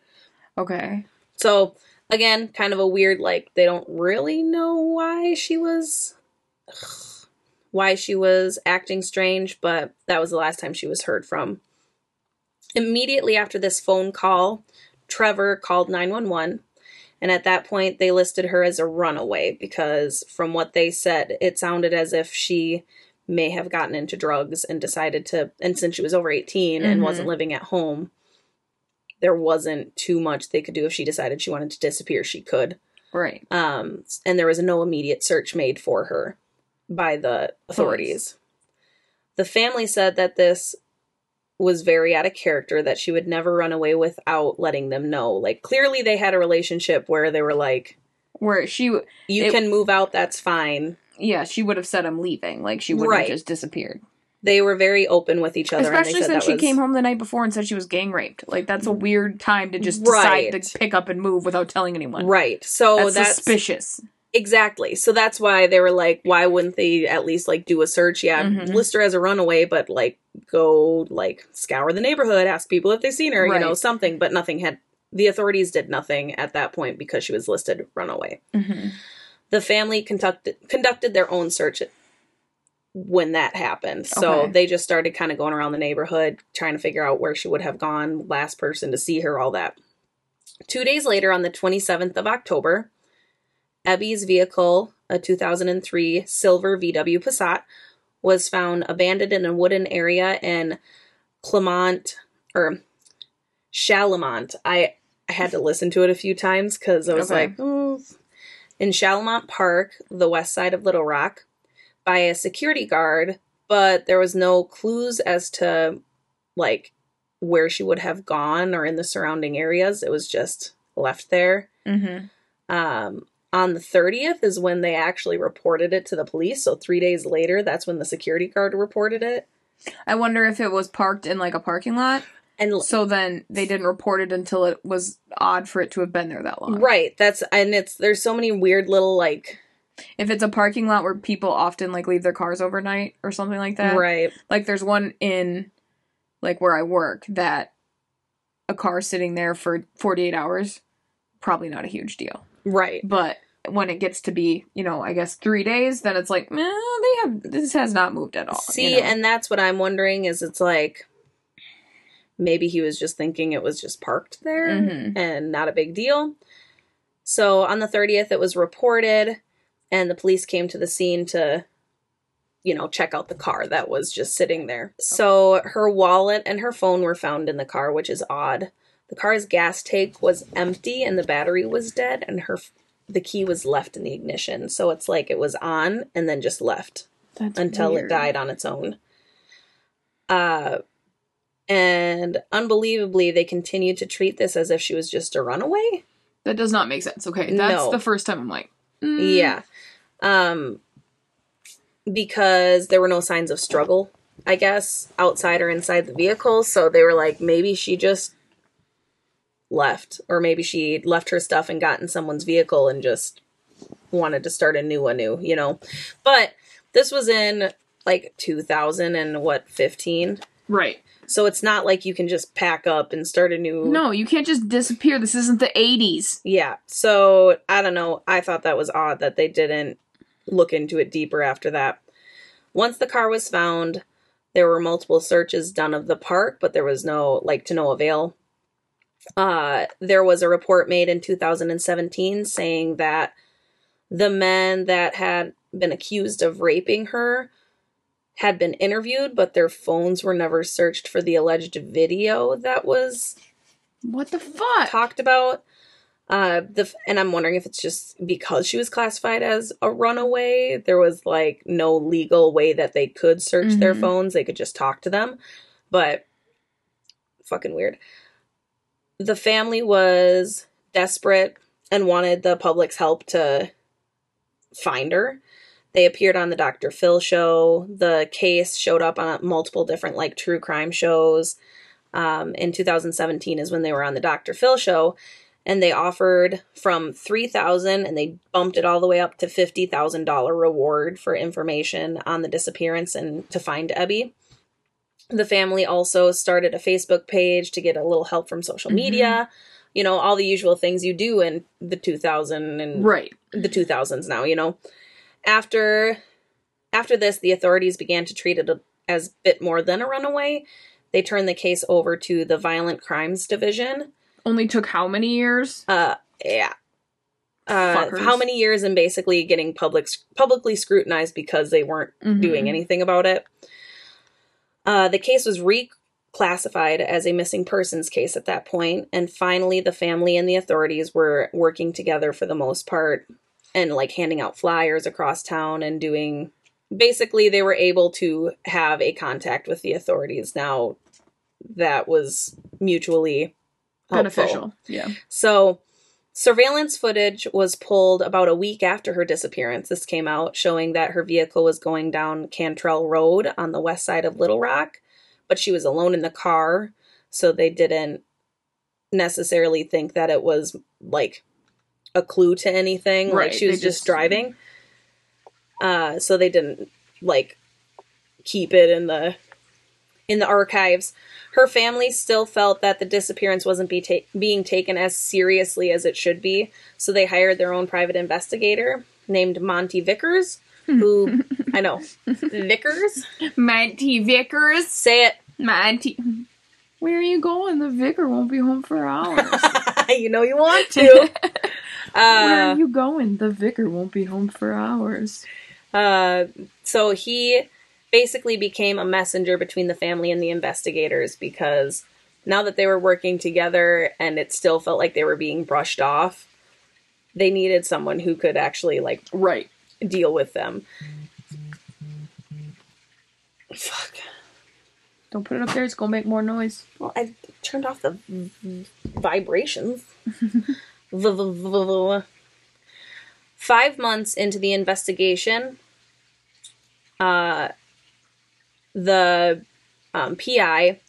Okay. so, again, kind of a weird, like, they don't really know why she was. Why she was acting strange, but that was the last time she was heard from. Immediately after this phone call, Trevor called 911. And at that point, they listed her as a runaway because, from what they said, it sounded as if she may have gotten into drugs and decided to. And since she was over 18 and Mhm. wasn't living at home, there wasn't too much they could do if she decided she wanted to disappear. She could. Right. Um, and there was no immediate search made for her by the authorities. The family said that this was very out of character, that she would never run away without letting them know. Like, clearly, they had a relationship where they were like, Where she, you It- can move out, that's fine. yeah, she would have said I'm leaving. Like she wouldn't Right. have just disappeared. They were very open with each other. Especially since she was- came home the night before and said she was gang raped. Like that's a weird time to just decide Right. to pick up and move without telling anyone. Right. So That's, that's, suspicious. Exactly. So that's why they were like, why wouldn't they at least like do a search? Yeah, Mhm. list her as a runaway, but like go like scour the neighborhood, ask people if they've seen her, you know, something. But nothing had. The authorities did nothing at that point because she was listed runaway. hmm The family conducted conducted their own search when that happened. So Okay. they just started kind of going around the neighborhood trying to figure out where she would have gone, last person to see her, all that. Two days later, on the 27th of October, Ebby's vehicle, a 2003 silver VW Passat, was found abandoned in a wooden area in Clement or Chalamont. I I had to listen to it a few times because I was Okay. like, in Chalamont Park, the west side of Little Rock, by a security guard, but there was no clues as to like where she would have gone or in the surrounding areas. It was just left there. hmm Um, on the 30th is when they actually reported it to the police. So three days later, that's when the security guard reported it. I wonder if it was parked in like a parking lot. And So then they didn't report it until it was odd for it to have been there that long. right, that's and it's there's so many weird little like If it's a parking lot where people often like leave their cars overnight or something like that. right, Like there's one in like where I work that a car sitting there for 48 hours probably not a huge deal. right, But when it gets to be, you know, I guess 3 days, then it's like, eh, they have this has not moved at all. See, you know? and that's what I'm wondering is it's like maybe he was just thinking it was just parked there Mhm. and not a big deal. So on the 30th, it was reported, and the police came to the scene to, you know, check out the car that was just sitting there. So her wallet and her phone were found in the car, which is odd. The car's gas tank was empty and the battery was dead, and her the key was left in the ignition. So it's like it was on and then just left That's until weird. it died on its own. Uh, And unbelievably, they continued to treat this as if she was just a runaway. That does not make sense. Okay, that's No. the first time I'm like, mm, Yeah. Um because there were no signs of struggle, I guess, outside or inside the vehicle, so they were like maybe she just left or maybe she left her stuff and got in someone's vehicle and just wanted to start a new anew, you know. But this was in like 2000 and what 15. right. So it's not like you can just pack up and start a new No, you can't just disappear. This isn't the 80s. Yeah. So I don't know. I thought that was odd that they didn't look into it deeper after that. Once the car was found, there were multiple searches done of the park, but there was no like to no avail. Uh there was a report made in 2017 saying that the men that had been accused of raping her had been interviewed, but their phones were never searched for the alleged video that was What the fuck? talked about. Uh, the and I'm wondering if it's just because she was classified as a runaway. There was like no legal way that they could search their Mhm. phones. They could just talk to them, but fucking weird. The family was desperate and wanted the public's help to find her. They appeared on the Dr. Phil show. The case showed up on multiple different like true crime shows. Um, in 2017 is when they were on the Dr. Phil show, and they offered from 3000 and they bumped it all the way up to $50,000 reward for information on the disappearance and to find Ebby. The family also started a Facebook page to get a little help from social Mhm. media. You know, all the usual things you do in the 2000 and Right. the 2000s now, you know. After after this, the authorities began to treat it as a bit more than a runaway. They turned the case over to the Violent Crimes Division. Only took how many years? Uh yeah. Uh, how many years and basically getting public publicly scrutinized because they weren't doing Mhm. anything about it. Uh, the case was reclassified as a missing persons case at that point, and finally, the family and the authorities were working together for the most part and like handing out flyers across town and doing. Basically, they were able to have a contact with the authorities now that was mutually. Beneficial. Yeah. So, surveillance footage was pulled about a week after her disappearance. This came out showing that her vehicle was going down Cantrell Road on the west side of Little Rock, but she was alone in the car, so they didn't necessarily think that it was like a clue to anything. like she was just, just- driving. Uh, so they didn't like keep it in the in the archives. Her family still felt that the disappearance wasn't be ta- being taken as seriously as it should be, so they hired their own private investigator named Monty Vickers, who I know Vickers. Monty Vickers. Say it. Monty. Where are you going? The vicar won't be home for hours. you know you want to. Where Uh, are you going? The vicar won't be home for hours. Uh, so he basically became a messenger between the family and the investigators because now that they were working together and it still felt like they were being brushed off, they needed someone who could actually like Right. deal with them. Fuck. Don't put it up there. It's gonna make more noise. Well, I turned off the v- vibrations. Five months into the investigation, uh, the um, PI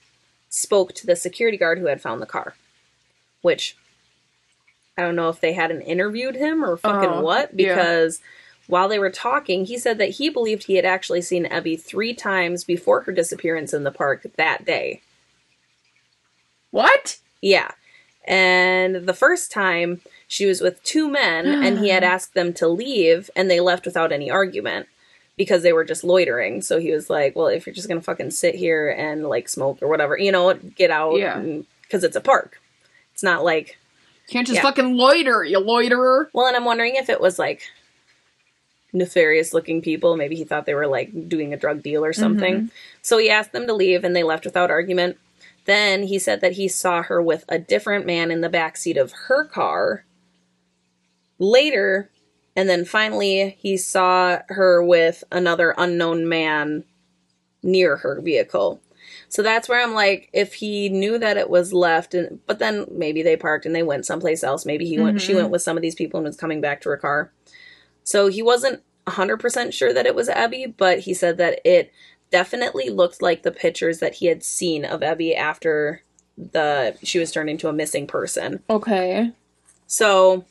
spoke to the security guard who had found the car, which I don't know if they hadn't interviewed him or fucking Oh, what, yeah. because while they were talking, he said that he believed he had actually seen Evie three times before her disappearance in the park that day. What? Yeah. And the first time she was with two men and he had asked them to leave and they left without any argument because they were just loitering. So he was like, well, if you're just going to fucking sit here and like smoke or whatever, you know, get out Yeah. because it's a park. It's not like, Can't just Yeah. fucking loiter, you loiterer. well, and I'm wondering if it was like nefarious looking people. Maybe he thought they were like doing a drug deal or something. Mm-hmm. So he asked them to leave and they left without argument. Then he said that he saw her with a different man in the backseat of her car later. And then finally, he saw her with another unknown man near her vehicle. So that's where I'm like, if he knew that it was left, and but then maybe they parked and they went someplace else. Maybe he went, she Mhm. went with some of these people and was coming back to her car. So he wasn't 100% sure that it was Abby, but he said that it definitely looked like the pictures that he had seen of Abby after the she was turned into a missing person. Okay. So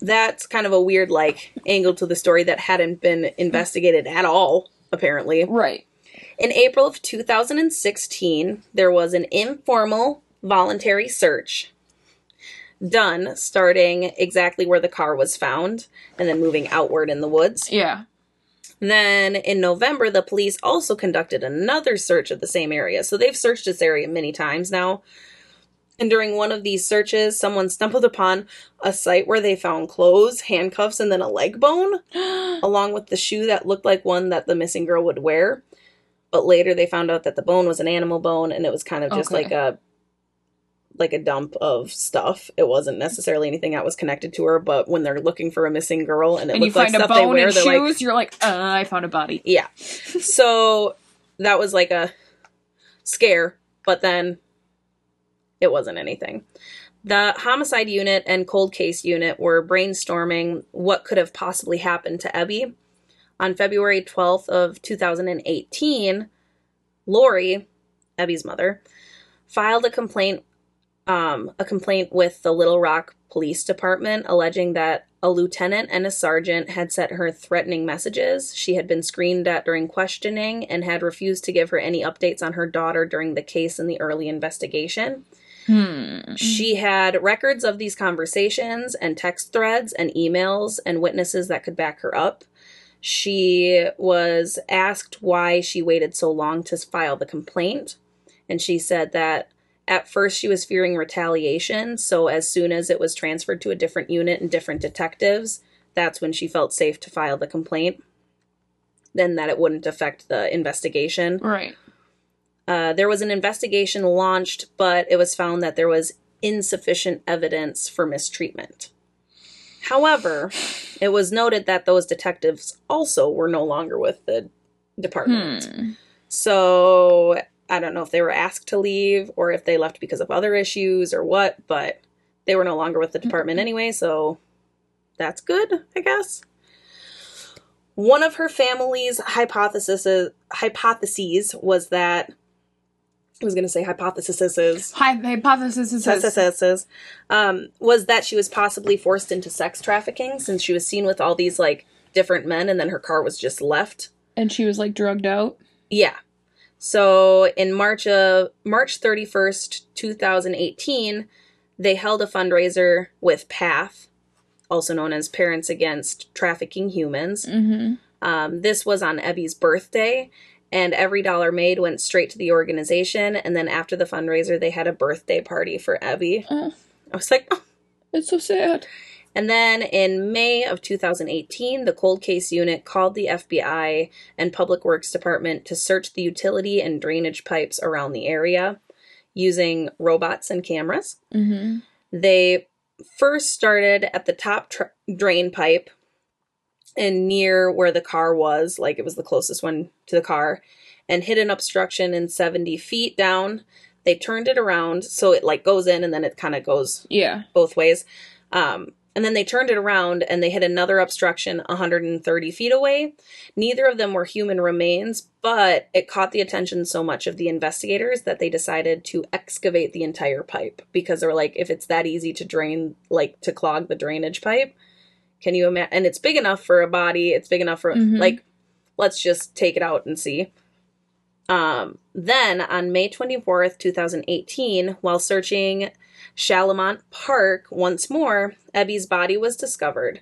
that's kind of a weird like angle to the story that hadn't been investigated at all apparently. Right. In April of 2016, there was an informal voluntary search done starting exactly where the car was found and then moving outward in the woods. Yeah. Then in November, the police also conducted another search of the same area. So they've searched this area many times now. And during one of these searches, someone stumbled upon a site where they found clothes, handcuffs, and then a leg bone, along with the shoe that looked like one that the missing girl would wear. But later they found out that the bone was an animal bone and it was kind of just Okay. like a like a dump of stuff. It wasn't necessarily anything that was connected to her, but when they're looking for a missing girl and it and you looks like find a stuff they bone wear, they're shoes, like you're like, uh, I found a body. yeah. So that was like a scare, but then it wasn't anything. The homicide unit and cold case unit were brainstorming what could have possibly happened to Ebby. On February 12th of 2018, Lori, Ebby's mother, filed a complaint um, a complaint with the Little Rock Police Department alleging that a lieutenant and a sergeant had sent her threatening messages. She had been screened at during questioning and had refused to give her any updates on her daughter during the case in the early investigation. Hmm. She had records of these conversations and text threads and emails and witnesses that could back her up. She was asked why she waited so long to file the complaint, and she said that at first she was fearing retaliation, so as soon as it was transferred to a different unit and different detectives, that's when she felt safe to file the complaint. Then that it wouldn't affect the investigation. Right. Uh, there was an investigation launched, but it was found that there was insufficient evidence for mistreatment. However, it was noted that those detectives also were no longer with the department. Hmm. So I don't know if they were asked to leave or if they left because of other issues or what, but they were no longer with the department anyway, so that's good, I guess. One of her family's hypotheses hypotheses was that I was going to say hypotheses Hi, hypothesis is hypothesis um, was that she was possibly forced into sex trafficking since she was seen with all these like different men and then her car was just left and she was like drugged out. yeah. So in March of March 31st, 2018, they held a fundraiser with PATH, also known as Parents Against Trafficking Humans. Mm-hmm. Um, this was on Ebby's birthday, and every dollar made went straight to the organization. And then after the fundraiser, they had a birthday party for Ebby. Oh, I was like, oh. it's so sad. And then in May of 2018, the cold case unit called the FBI and Public Works Department to search the utility and drainage pipes around the area using robots and cameras. Mm-hmm. They first started at the top tr- drain pipe and near where the car was, like it was the closest one to the car, and hit an obstruction in 70 feet down. They turned it around so it like goes in and then it kind of goes Yeah. both ways. Um, and then they turned it around and they hit another obstruction 130 feet away. Neither of them were human remains, but it caught the attention so much of the investigators that they decided to excavate the entire pipe because they were like, if it's that easy to drain, like to clog the drainage pipe, can you imagine? And it's big enough for a body, it's big enough for, Mhm. like, let's just take it out and see. Um, then on May 24th, 2018, while searching Shalamont Park once more, Ebby's body was discovered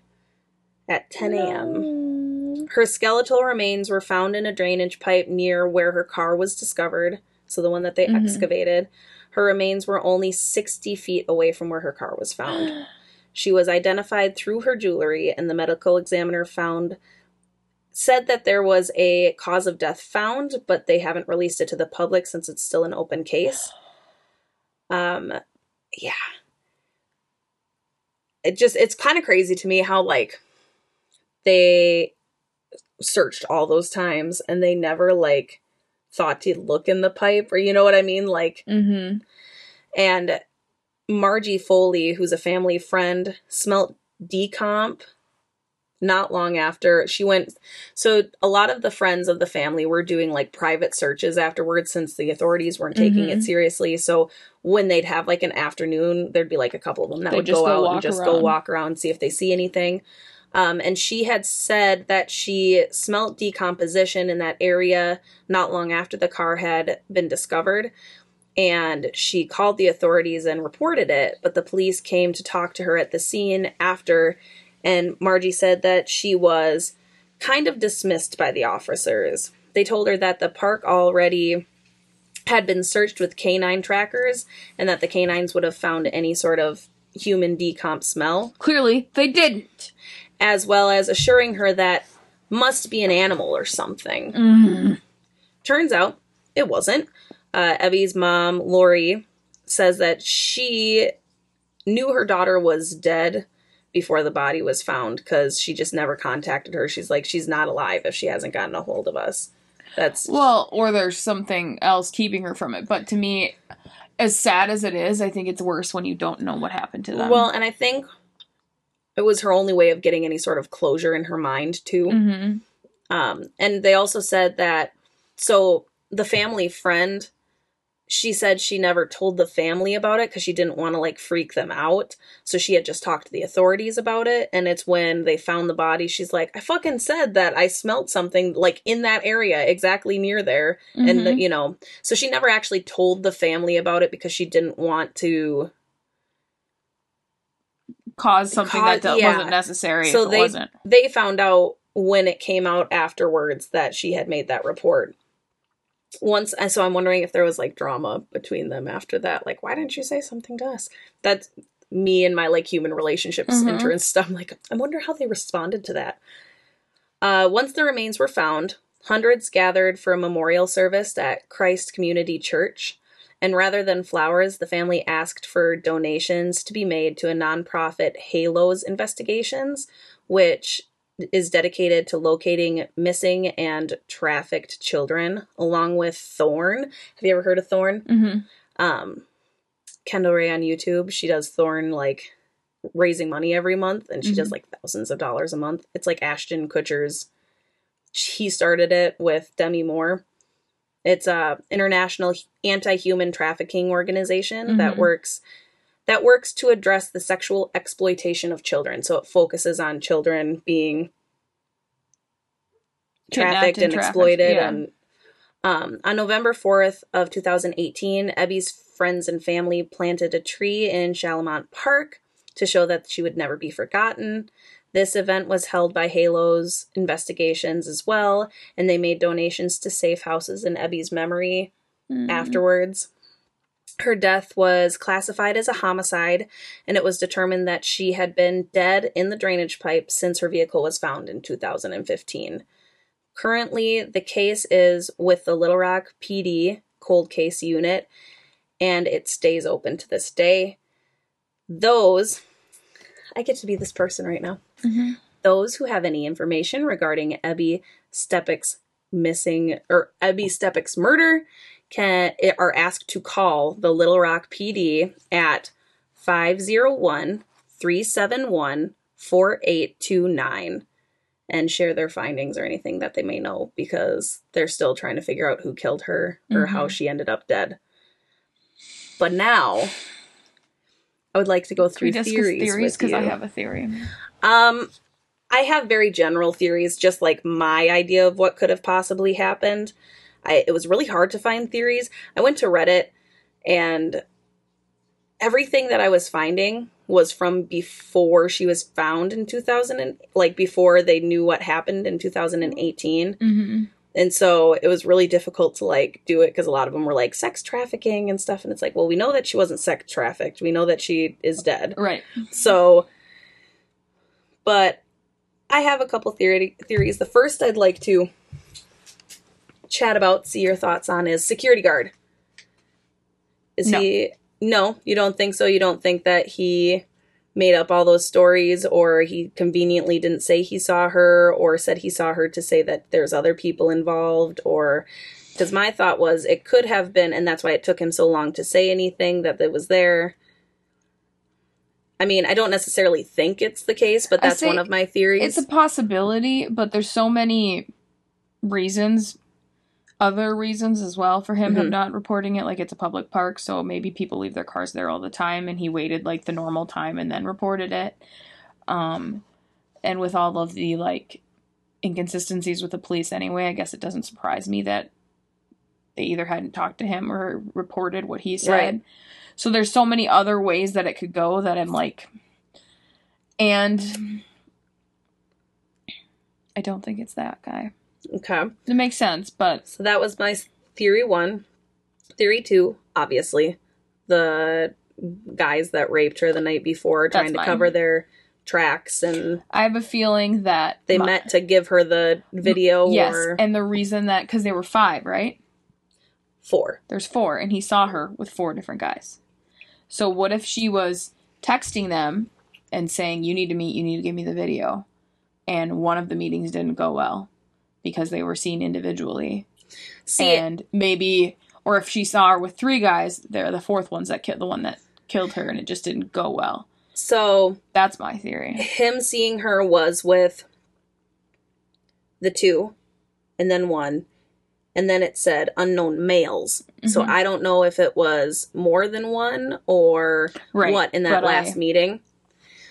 at 10 a.m. Her skeletal remains were found in a drainage pipe near where her car was discovered, so the one that they Mhm. excavated. Her remains were only 60 feet away from where her car was found. She was identified through her jewelry, and the medical examiner found said that there was a cause of death found, but they haven't released it to the public since it's still an open case. Um, yeah. It just it's kind of crazy to me how like they searched all those times and they never like thought to look in the pipe or you know what I mean like Mm-hmm. and Margie Foley who's a family friend smelt decomp not long after she went so a lot of the friends of the family were doing like private searches afterwards since the authorities weren't taking it Mhm. seriously so when they'd have like an afternoon there'd be like a couple of them that They'd would go go out and just go around. walk around see if they see anything um, and she had said that she smelt decomposition in that area not long after the car had been discovered and she called the authorities and reported it but the police came to talk to her at the scene after and margie said that she was kind of dismissed by the officers they told her that the park already had been searched with canine trackers and that the canines would have found any sort of human decomp smell Clearly, they didn't. as well as assuring her that must be an animal or something Mm-hmm. Turns out it wasn't. Uh, Evie's mom, Lori, says that she knew her daughter was dead before the body was found because she just never contacted her. She's like, she's not alive if she hasn't gotten a hold of us. That's Well, or there's something else keeping her from it. But to me, as sad as it is, I think it's worse when you don't know what happened to them. well, and I think it was her only way of getting any sort of closure in her mind too. hmm Um, and they also said that so the family friend, she said she never told the family about it because she didn't want to like freak them out. So she had just talked to the authorities about it. And it's when they found the body, she's like, I fucking said that I smelt something like in that area, exactly near there. And, Mhm. you know, so she never actually told the family about it because she didn't want to. cause something Cause- that yeah. wasn't necessary. So they- wasn't. They found out when it came out afterwards that she had made that report. Once, and so I'm wondering if there was like drama between them after that. Like, why didn't you say something to us? That's me and my like human relationships Mhm. interest. I'm like, I wonder how they responded to that. Uh, once the remains were found, hundreds gathered for a memorial service at Christ Community Church. And rather than flowers, the family asked for donations to be made to a nonprofit Halos Investigations, which is dedicated to locating missing and trafficked children, along with Thorn. Have you ever heard of Thorn? hmm um Kendall Rae on YouTube. She does Thorn like raising money every month and she does Mhm. like thousands of dollars a month. It's like Ashton Kutcher's he started it with Demi Moore. It's a international anti-human trafficking organization that Mhm. works that works to address the sexual exploitation of children. So it focuses on children being trafficked and and, trafficked, exploited yeah. and um, on November 4th of 2018, Ebby's friends and family planted a tree in Shalamont Park to show that she would never be forgotten. This event was held by Halo's investigations as well, and they made donations to safe houses in Ebby's memory Mhm. afterwards. Her death was classified as a homicide, and it was determined that she had been dead in the drainage pipe since her vehicle was found in 2015. Currently, the case is with the Little Rock PD cold case unit, and it stays open to this day. Those, I get to be this person right now Mhm. those who have any information regarding Ebby Steppach's missing or Ebby Steppach's murder can are asked to call the Little Rock PD at 501-371-4829 and share their findings or anything that they may know because they're still trying to figure out who killed her or how Mhm. she ended up dead. But now I would like to go through theories because I have a theory. Um, I have very general theories, just like my idea of what could have possibly happened. I, it was really hard to find theories. I went to Reddit, and everything that I was finding was from before she was found in 2000, and, like before they knew what happened in 2018. Mm-hmm. And so it was really difficult to like do it because a lot of them were like sex trafficking and stuff. And it's like, well, we know that she wasn't sex trafficked. We know that she is dead. Right. So, but I have a couple theory theories. The first I'd like to chat about, see your thoughts on, is security guard. Is No. he? No, you don't think so. You don't think that he made up all those stories, or he conveniently didn't say he saw her, or said he saw her to say that there's other people involved, or Because my thought was it could have been, and that's why it took him so long to say anything that it was there. I mean, I don't necessarily think it's the case, but that's one of my theories. It's a possibility, but there's so many reasons, other reasons as well for him Mhm. not reporting it. Like it's a public park, so maybe people leave their cars there all the time, and he waited like the normal time and then reported it. Um, and with all of the like inconsistencies with the police anyway, I guess it doesn't surprise me that they either hadn't talked to him or reported what he said. Right. So there's so many other ways that it could go that I'm like, and I don't think it's that guy. Okay. It makes sense, but So that was my theory one. Theory two, obviously, the guys that raped her the night before, trying That's to mine. cover their tracks, and I have a feeling that they my- met to give her the video Yes, or and the reason that because they were five, right? four. There's four, and he saw her with four different guys. So what if she was texting them and saying, "You need to meet. You need to give me the video," and one of the meetings didn't go well because they were seen individually, See, and maybe, or if she saw her with three guys, they're the fourth ones that killed the one that killed her, and it just didn't go well. so That's my theory. him seeing her was with the two and then one and then it said unknown males so Mhm. i don't know if it was more than one or Right, what in that but I- last meeting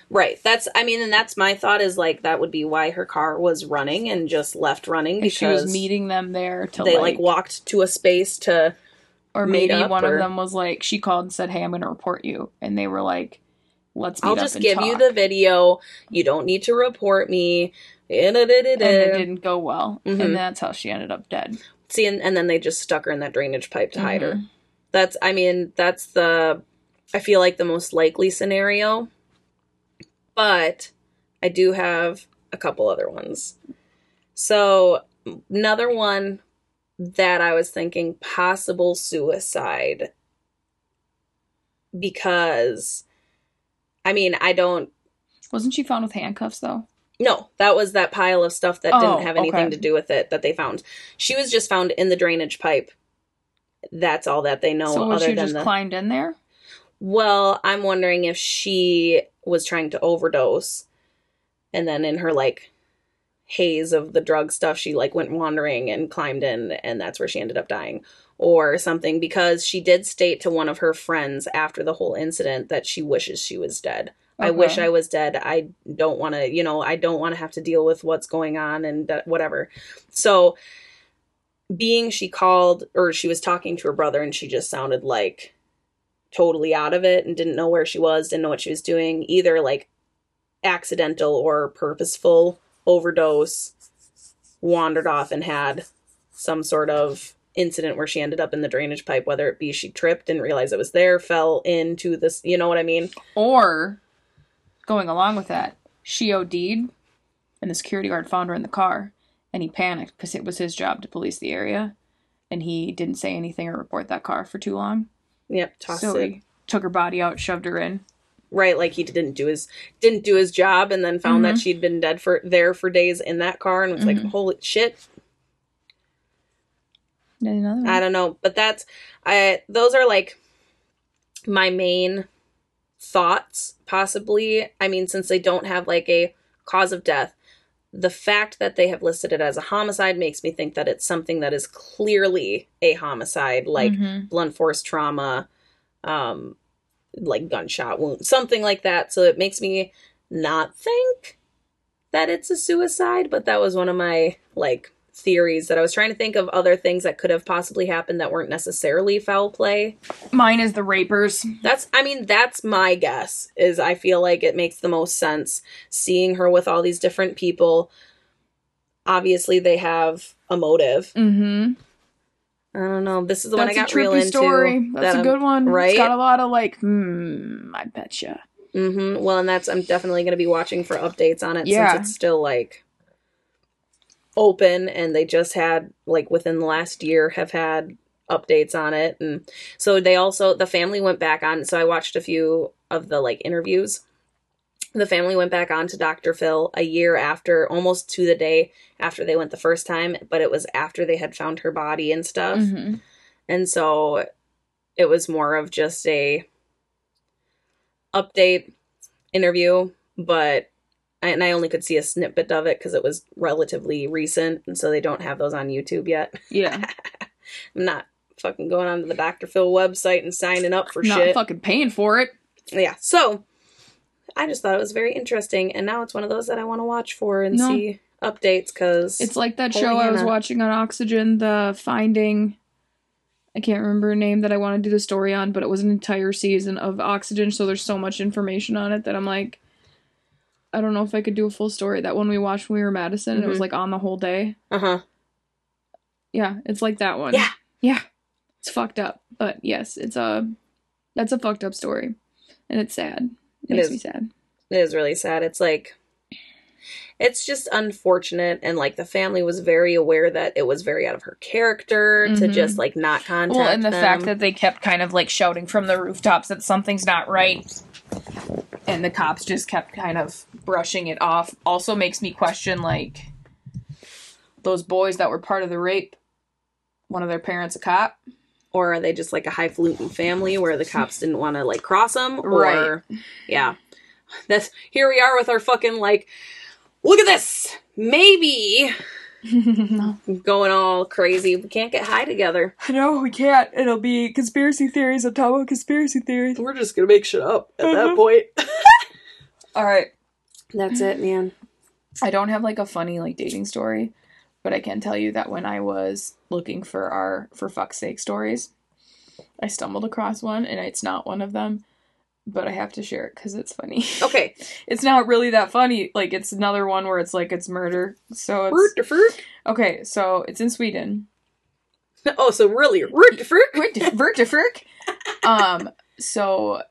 right that's i mean and that's my thought is like that would be why her car was running and just left running because she was meeting them there to they like, like walked to a space to or maybe one or- of them was like she called and said, "Hey, I'm going to report you," and they were like, "Let's i'll just give you the video you don't need to report me and it didn't go well, Mhm. and that's how she ended up dead. see and, and then they just stuck her in that drainage pipe to hide her Mhm. That's, I mean, that's the, I feel like the most likely scenario. But I do have a couple other ones. So, another one that I was thinking possible suicide. Because, I mean, I don't, Wasn't she found with handcuffs though? no, that was that pile of stuff that Oh, didn't have anything okay. to do with it that they found. She was just found in the drainage pipe. That's all that they know so was other she than just the climbed in there? Well, I'm wondering if she was trying to overdose and then in her like haze of the drug stuff she like went wandering and climbed in and that's where she ended up dying or something because she did state to one of her friends after the whole incident that she wishes she was dead. I wish I was dead. I don't want to, you know, I don't want to have to deal with what's going on and whatever. So, being she called or she was talking to her brother and she just sounded like totally out of it and didn't know where she was, didn't know what she was doing, either like accidental or purposeful overdose, wandered off and had some sort of incident where she ended up in the drainage pipe, whether it be she tripped, didn't realize it was there, fell into this, you know what I mean? Or going along with that, she OD'd, and the security guard found her in the car, and he panicked because it was his job to police the area, and he didn't say anything or report that car for too long. Yep, tossed so it. he took her body out, shoved her in. right like he didn't do his didn't do his job and then found that Mhm. she'd been dead for there for days in that car and was like Mhm. holy shit Then another one. i don't know but that's i those are like my main thoughts possibly i mean since they don't have like a cause of death the fact that they have listed it as a homicide makes me think that it's something that is clearly a homicide like Mhm. blunt force trauma, um, like gunshot wound, something like that. So it makes me not think that it's a suicide, but that was one of my like theories that I was trying to think of other things that could have possibly happened that weren't necessarily foul play. Mine is the rapers. That's I mean that's my guess is I feel like it makes the most sense seeing her with all these different people. Obviously they have a motive. Mm-hmm. I don't know. This is the one I got a real into. story. That's that a good one. right? It's got a lot of like, hmm, I betcha. Mm-hmm. Well, and that's I'm definitely going to be watching for updates on it Yeah. since it's still like open, and they just had like within the last year have had updates on it, and so they also the family went back on. So I watched a few of the like interviews The family went back on to Dr. Phil a year after, almost to the day after they went the first time, but it was after they had found her body and stuff. Mhm. And so it was more of just a update interview, but and I only could see a snippet of it because it was relatively recent, and so they don't have those on YouTube yet. Yeah. I'm not fucking going onto the Dr. Phil website and signing up for shit. Not shit. fucking paying for it. Yeah. So I just thought it was very interesting, and now it's one of those that I want to watch for and No. see updates because It's like that show I was watching on Oxygen, the Finding. I can't remember a name that I want to do the story on, but it was an entire season of Oxygen, so there's so much information on it that I'm like, I don't know if I could do a full story. That one we watched when we were in Madison, and it was Mhm. like on the whole day. uh huh. Yeah, it's like that one. Yeah. Yeah. It's fucked up. But yes, it's a that's a fucked up story. And it's sad. It, It makes is. me sad. It is really sad. It's like it's just unfortunate and like the family was very aware that it was very out of her character to Mhm. just like not contact Well, and the them. fact that they kept kind of like shouting from the rooftops that something's not right, and the cops just kept kind of brushing it off, also makes me question like those boys that were part of the rape. One of their parents a cop, or are they just like a highfalutin family where the cops didn't want to like cross them or Right. yeah that's here we are with our fucking like look at this maybe no, going all crazy. We can't get high together. No, we can't. It'll be conspiracy theories on top of conspiracy theories. we're just gonna make shit up at that Mhm. point. All right, that's it man. I don't have like a funny like dating story, but I can tell you that when I was looking for our for fuck's sake stories, I stumbled across one and it's not one of them, but I have to share it cuz it's funny. okay it's not really that funny. Like it's another one where it's like it's murder. So it's to. Okay, so it's in Sweden. oh so really root to fruit Vertifrick. um so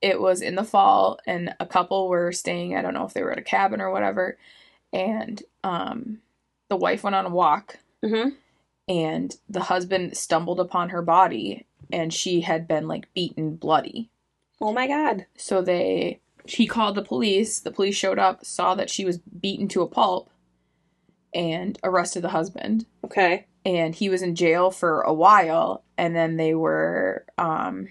it was in the fall and a couple were staying, I don't know if they were at a cabin or whatever, and um the wife went on a walk mm-hmm. and the husband stumbled upon her body and she had been like beaten bloody. Oh my god So they he called the police. The police showed up, saw that she was beaten to a pulp and arrested the husband. okay And he was in jail for a while and then they were um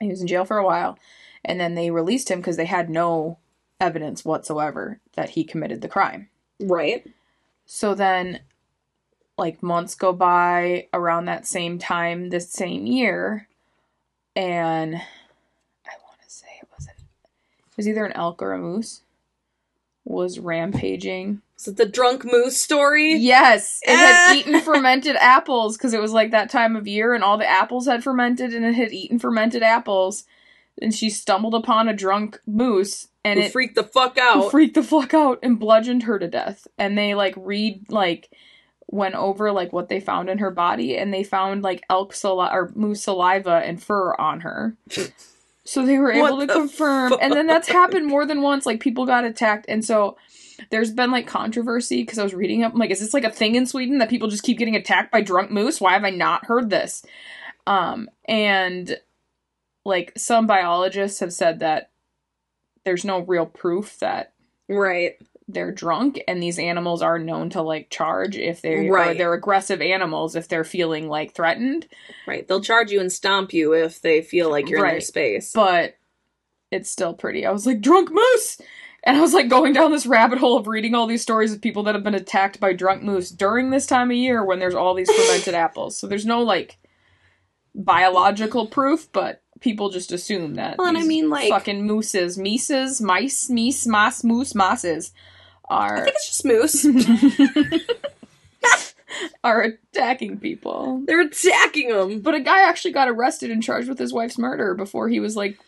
he was in jail for a while and then they released him because they had no evidence whatsoever that he committed the crime. right So then, like, months go by around that same time this same year, and I want to say it was, it was either an elk or a moose was rampaging. is it the drunk moose story Yes, it had Ah. eaten fermented apples because it was like that time of year, and all the apples had fermented, and it had eaten fermented apples. And she stumbled upon a drunk moose, and Who it freaked the fuck out freaked the fuck out and bludgeoned her to death. And they like read like went over like what they found in her body, and they found like elk saliva or moose saliva and fur on her. So they were able What to confirm, and then that's happened more than once. Like people got attacked, and so there's been like controversy because I was reading up. I'm like, is this like a thing in Sweden that people just keep getting attacked by drunk moose? Why have I not heard this? Um, and like some biologists have said that there's no real proof that right they're drunk and these animals are known to like charge if they or Right. they're aggressive animals if they're feeling like threatened. Right. They'll charge you and stomp you if they feel like you're in their space. But it's still pretty. I was like drunk moose! And i was like going down this rabbit hole of reading all these stories of people that have been attacked by drunk moose during this time of year when there's all these fermented apples. So there's no like biological proof but people just assume that Well, and I mean, like- fucking mooses mises mice meese mas moose mosses are I think it's just moose. are attacking people. They're attacking them. But a guy actually got arrested and charged with his wife's murder before he was like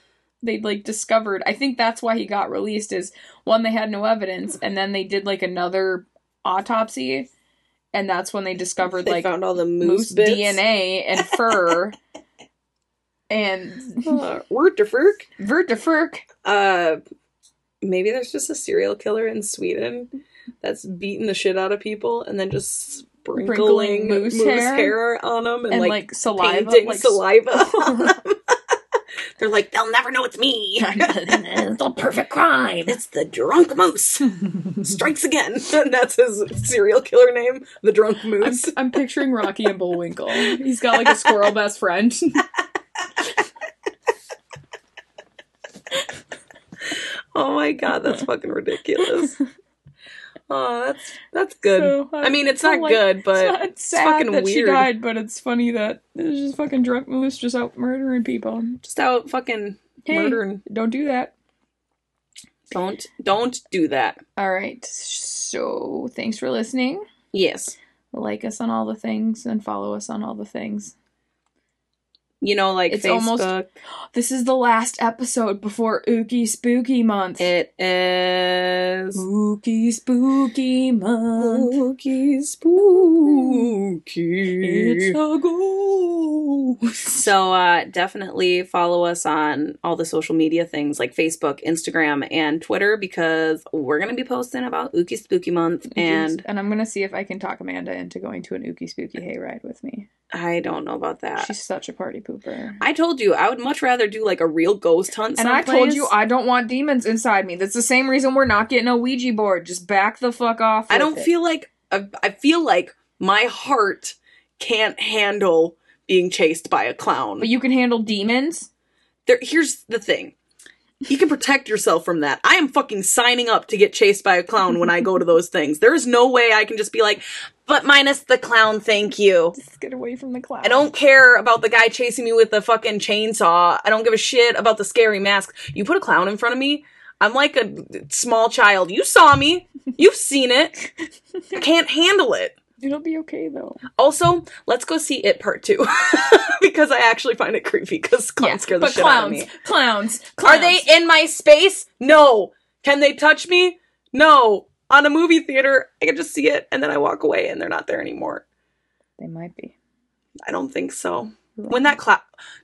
they'd like discovered. I think that's why he got released is one they had no evidence and then they did like another autopsy and that's when they discovered They like found all the moose, moose. DNA and fur and Uh, word to Ferk. vertifurk. Uh, maybe there's just a serial killer in Sweden that's beating the shit out of people and then just sprinkling Sprinkling moose, moose hair. hair on them and, and like, like, saliva painting like saliva. They're like, they'll never know it's me. it's a perfect crime. it's the drunk moose. Strikes again. And that's his serial killer name, the drunk I'm, moose. I'm picturing Rocky and Bullwinkle. He's got like a squirrel best friend. Oh my god, that's fucking ridiculous. Oh, that's that's good. So, I uh, mean, it's not like- good, but it's, it's sad fucking that she weird. died, but it's funny that there's just fucking drunk moose just out murdering people. just out fucking Hey, murdering. Don't do that. Don't don't do that. All right. So thanks for listening. Yes. Like us on all the things and follow us on all the things. You know, like It's Facebook. almost- This is the last episode before Ookie Spooky Month. It is Spooky Spooky Month. spooky, spooky. It's a ghost. So uh, definitely follow us on all the social media things like Facebook, Instagram, and Twitter because we're gonna be posting about Ookie Spooky Month, and and I'm gonna see if I can talk Amanda into going to an Ookie Spooky hayride with me. I don't know about that. She's such a party pooper. I told you I would much rather do like a real ghost hunt. And I told you I don't want demons inside me. That's the same reason we're not getting a Ouija board. Just back the fuck off. I don't it. feel like I, I feel like my heart can't handle being chased by a clown. But you can handle demons. there here's the thing you can protect yourself from that i am fucking signing up to get chased by a clown when i go to those things there is no way i can just be like but minus the clown thank you Just get away from the clown. i don't care about the guy chasing me with the fucking chainsaw i don't give a shit about the scary mask you put a clown in front of me i'm like a small child you saw me you've seen it i can't handle it It'll be okay though. also let's go see it part two because i actually find it creepy because clowns scare the but shit clowns, out of me clowns, clowns. Are they in my space? No. Can they touch me? No. On a movie theater, I can just see it and then I walk away and they're not there anymore. They might be. I don't think so. When that clown,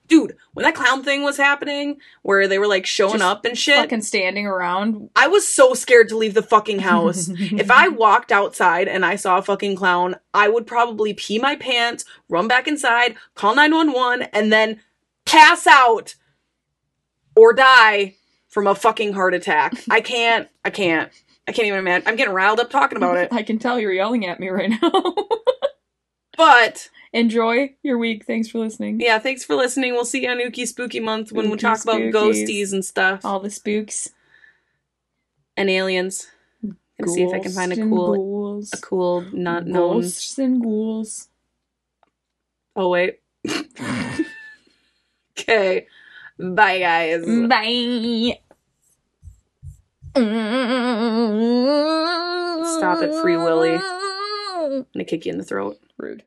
dude, when that clown thing was happening, where they were like showing Just up and shit, fucking standing around. I was so scared to leave the fucking house. if I walked outside and I saw a fucking clown, I would probably pee my pants, run back inside, call 911, and then pass out or die from a fucking heart attack. I can't, I can't, I can't even imagine. I'm getting riled up talking about it. I can tell you're yelling at me right now. But Enjoy your week. Thanks for listening. yeah, thanks for listening. We'll see you on Ookie Spooky Month when we Ookie talk about ghosties and stuff All the spooks. and aliens. Gonna see if I can find a cool, ghouls. a cool, not known. Ghosts and ghouls. Oh wait. okay. Bye guys. Bye. Stop it, Free Willy. I'm gonna kick you in the throat. Rude.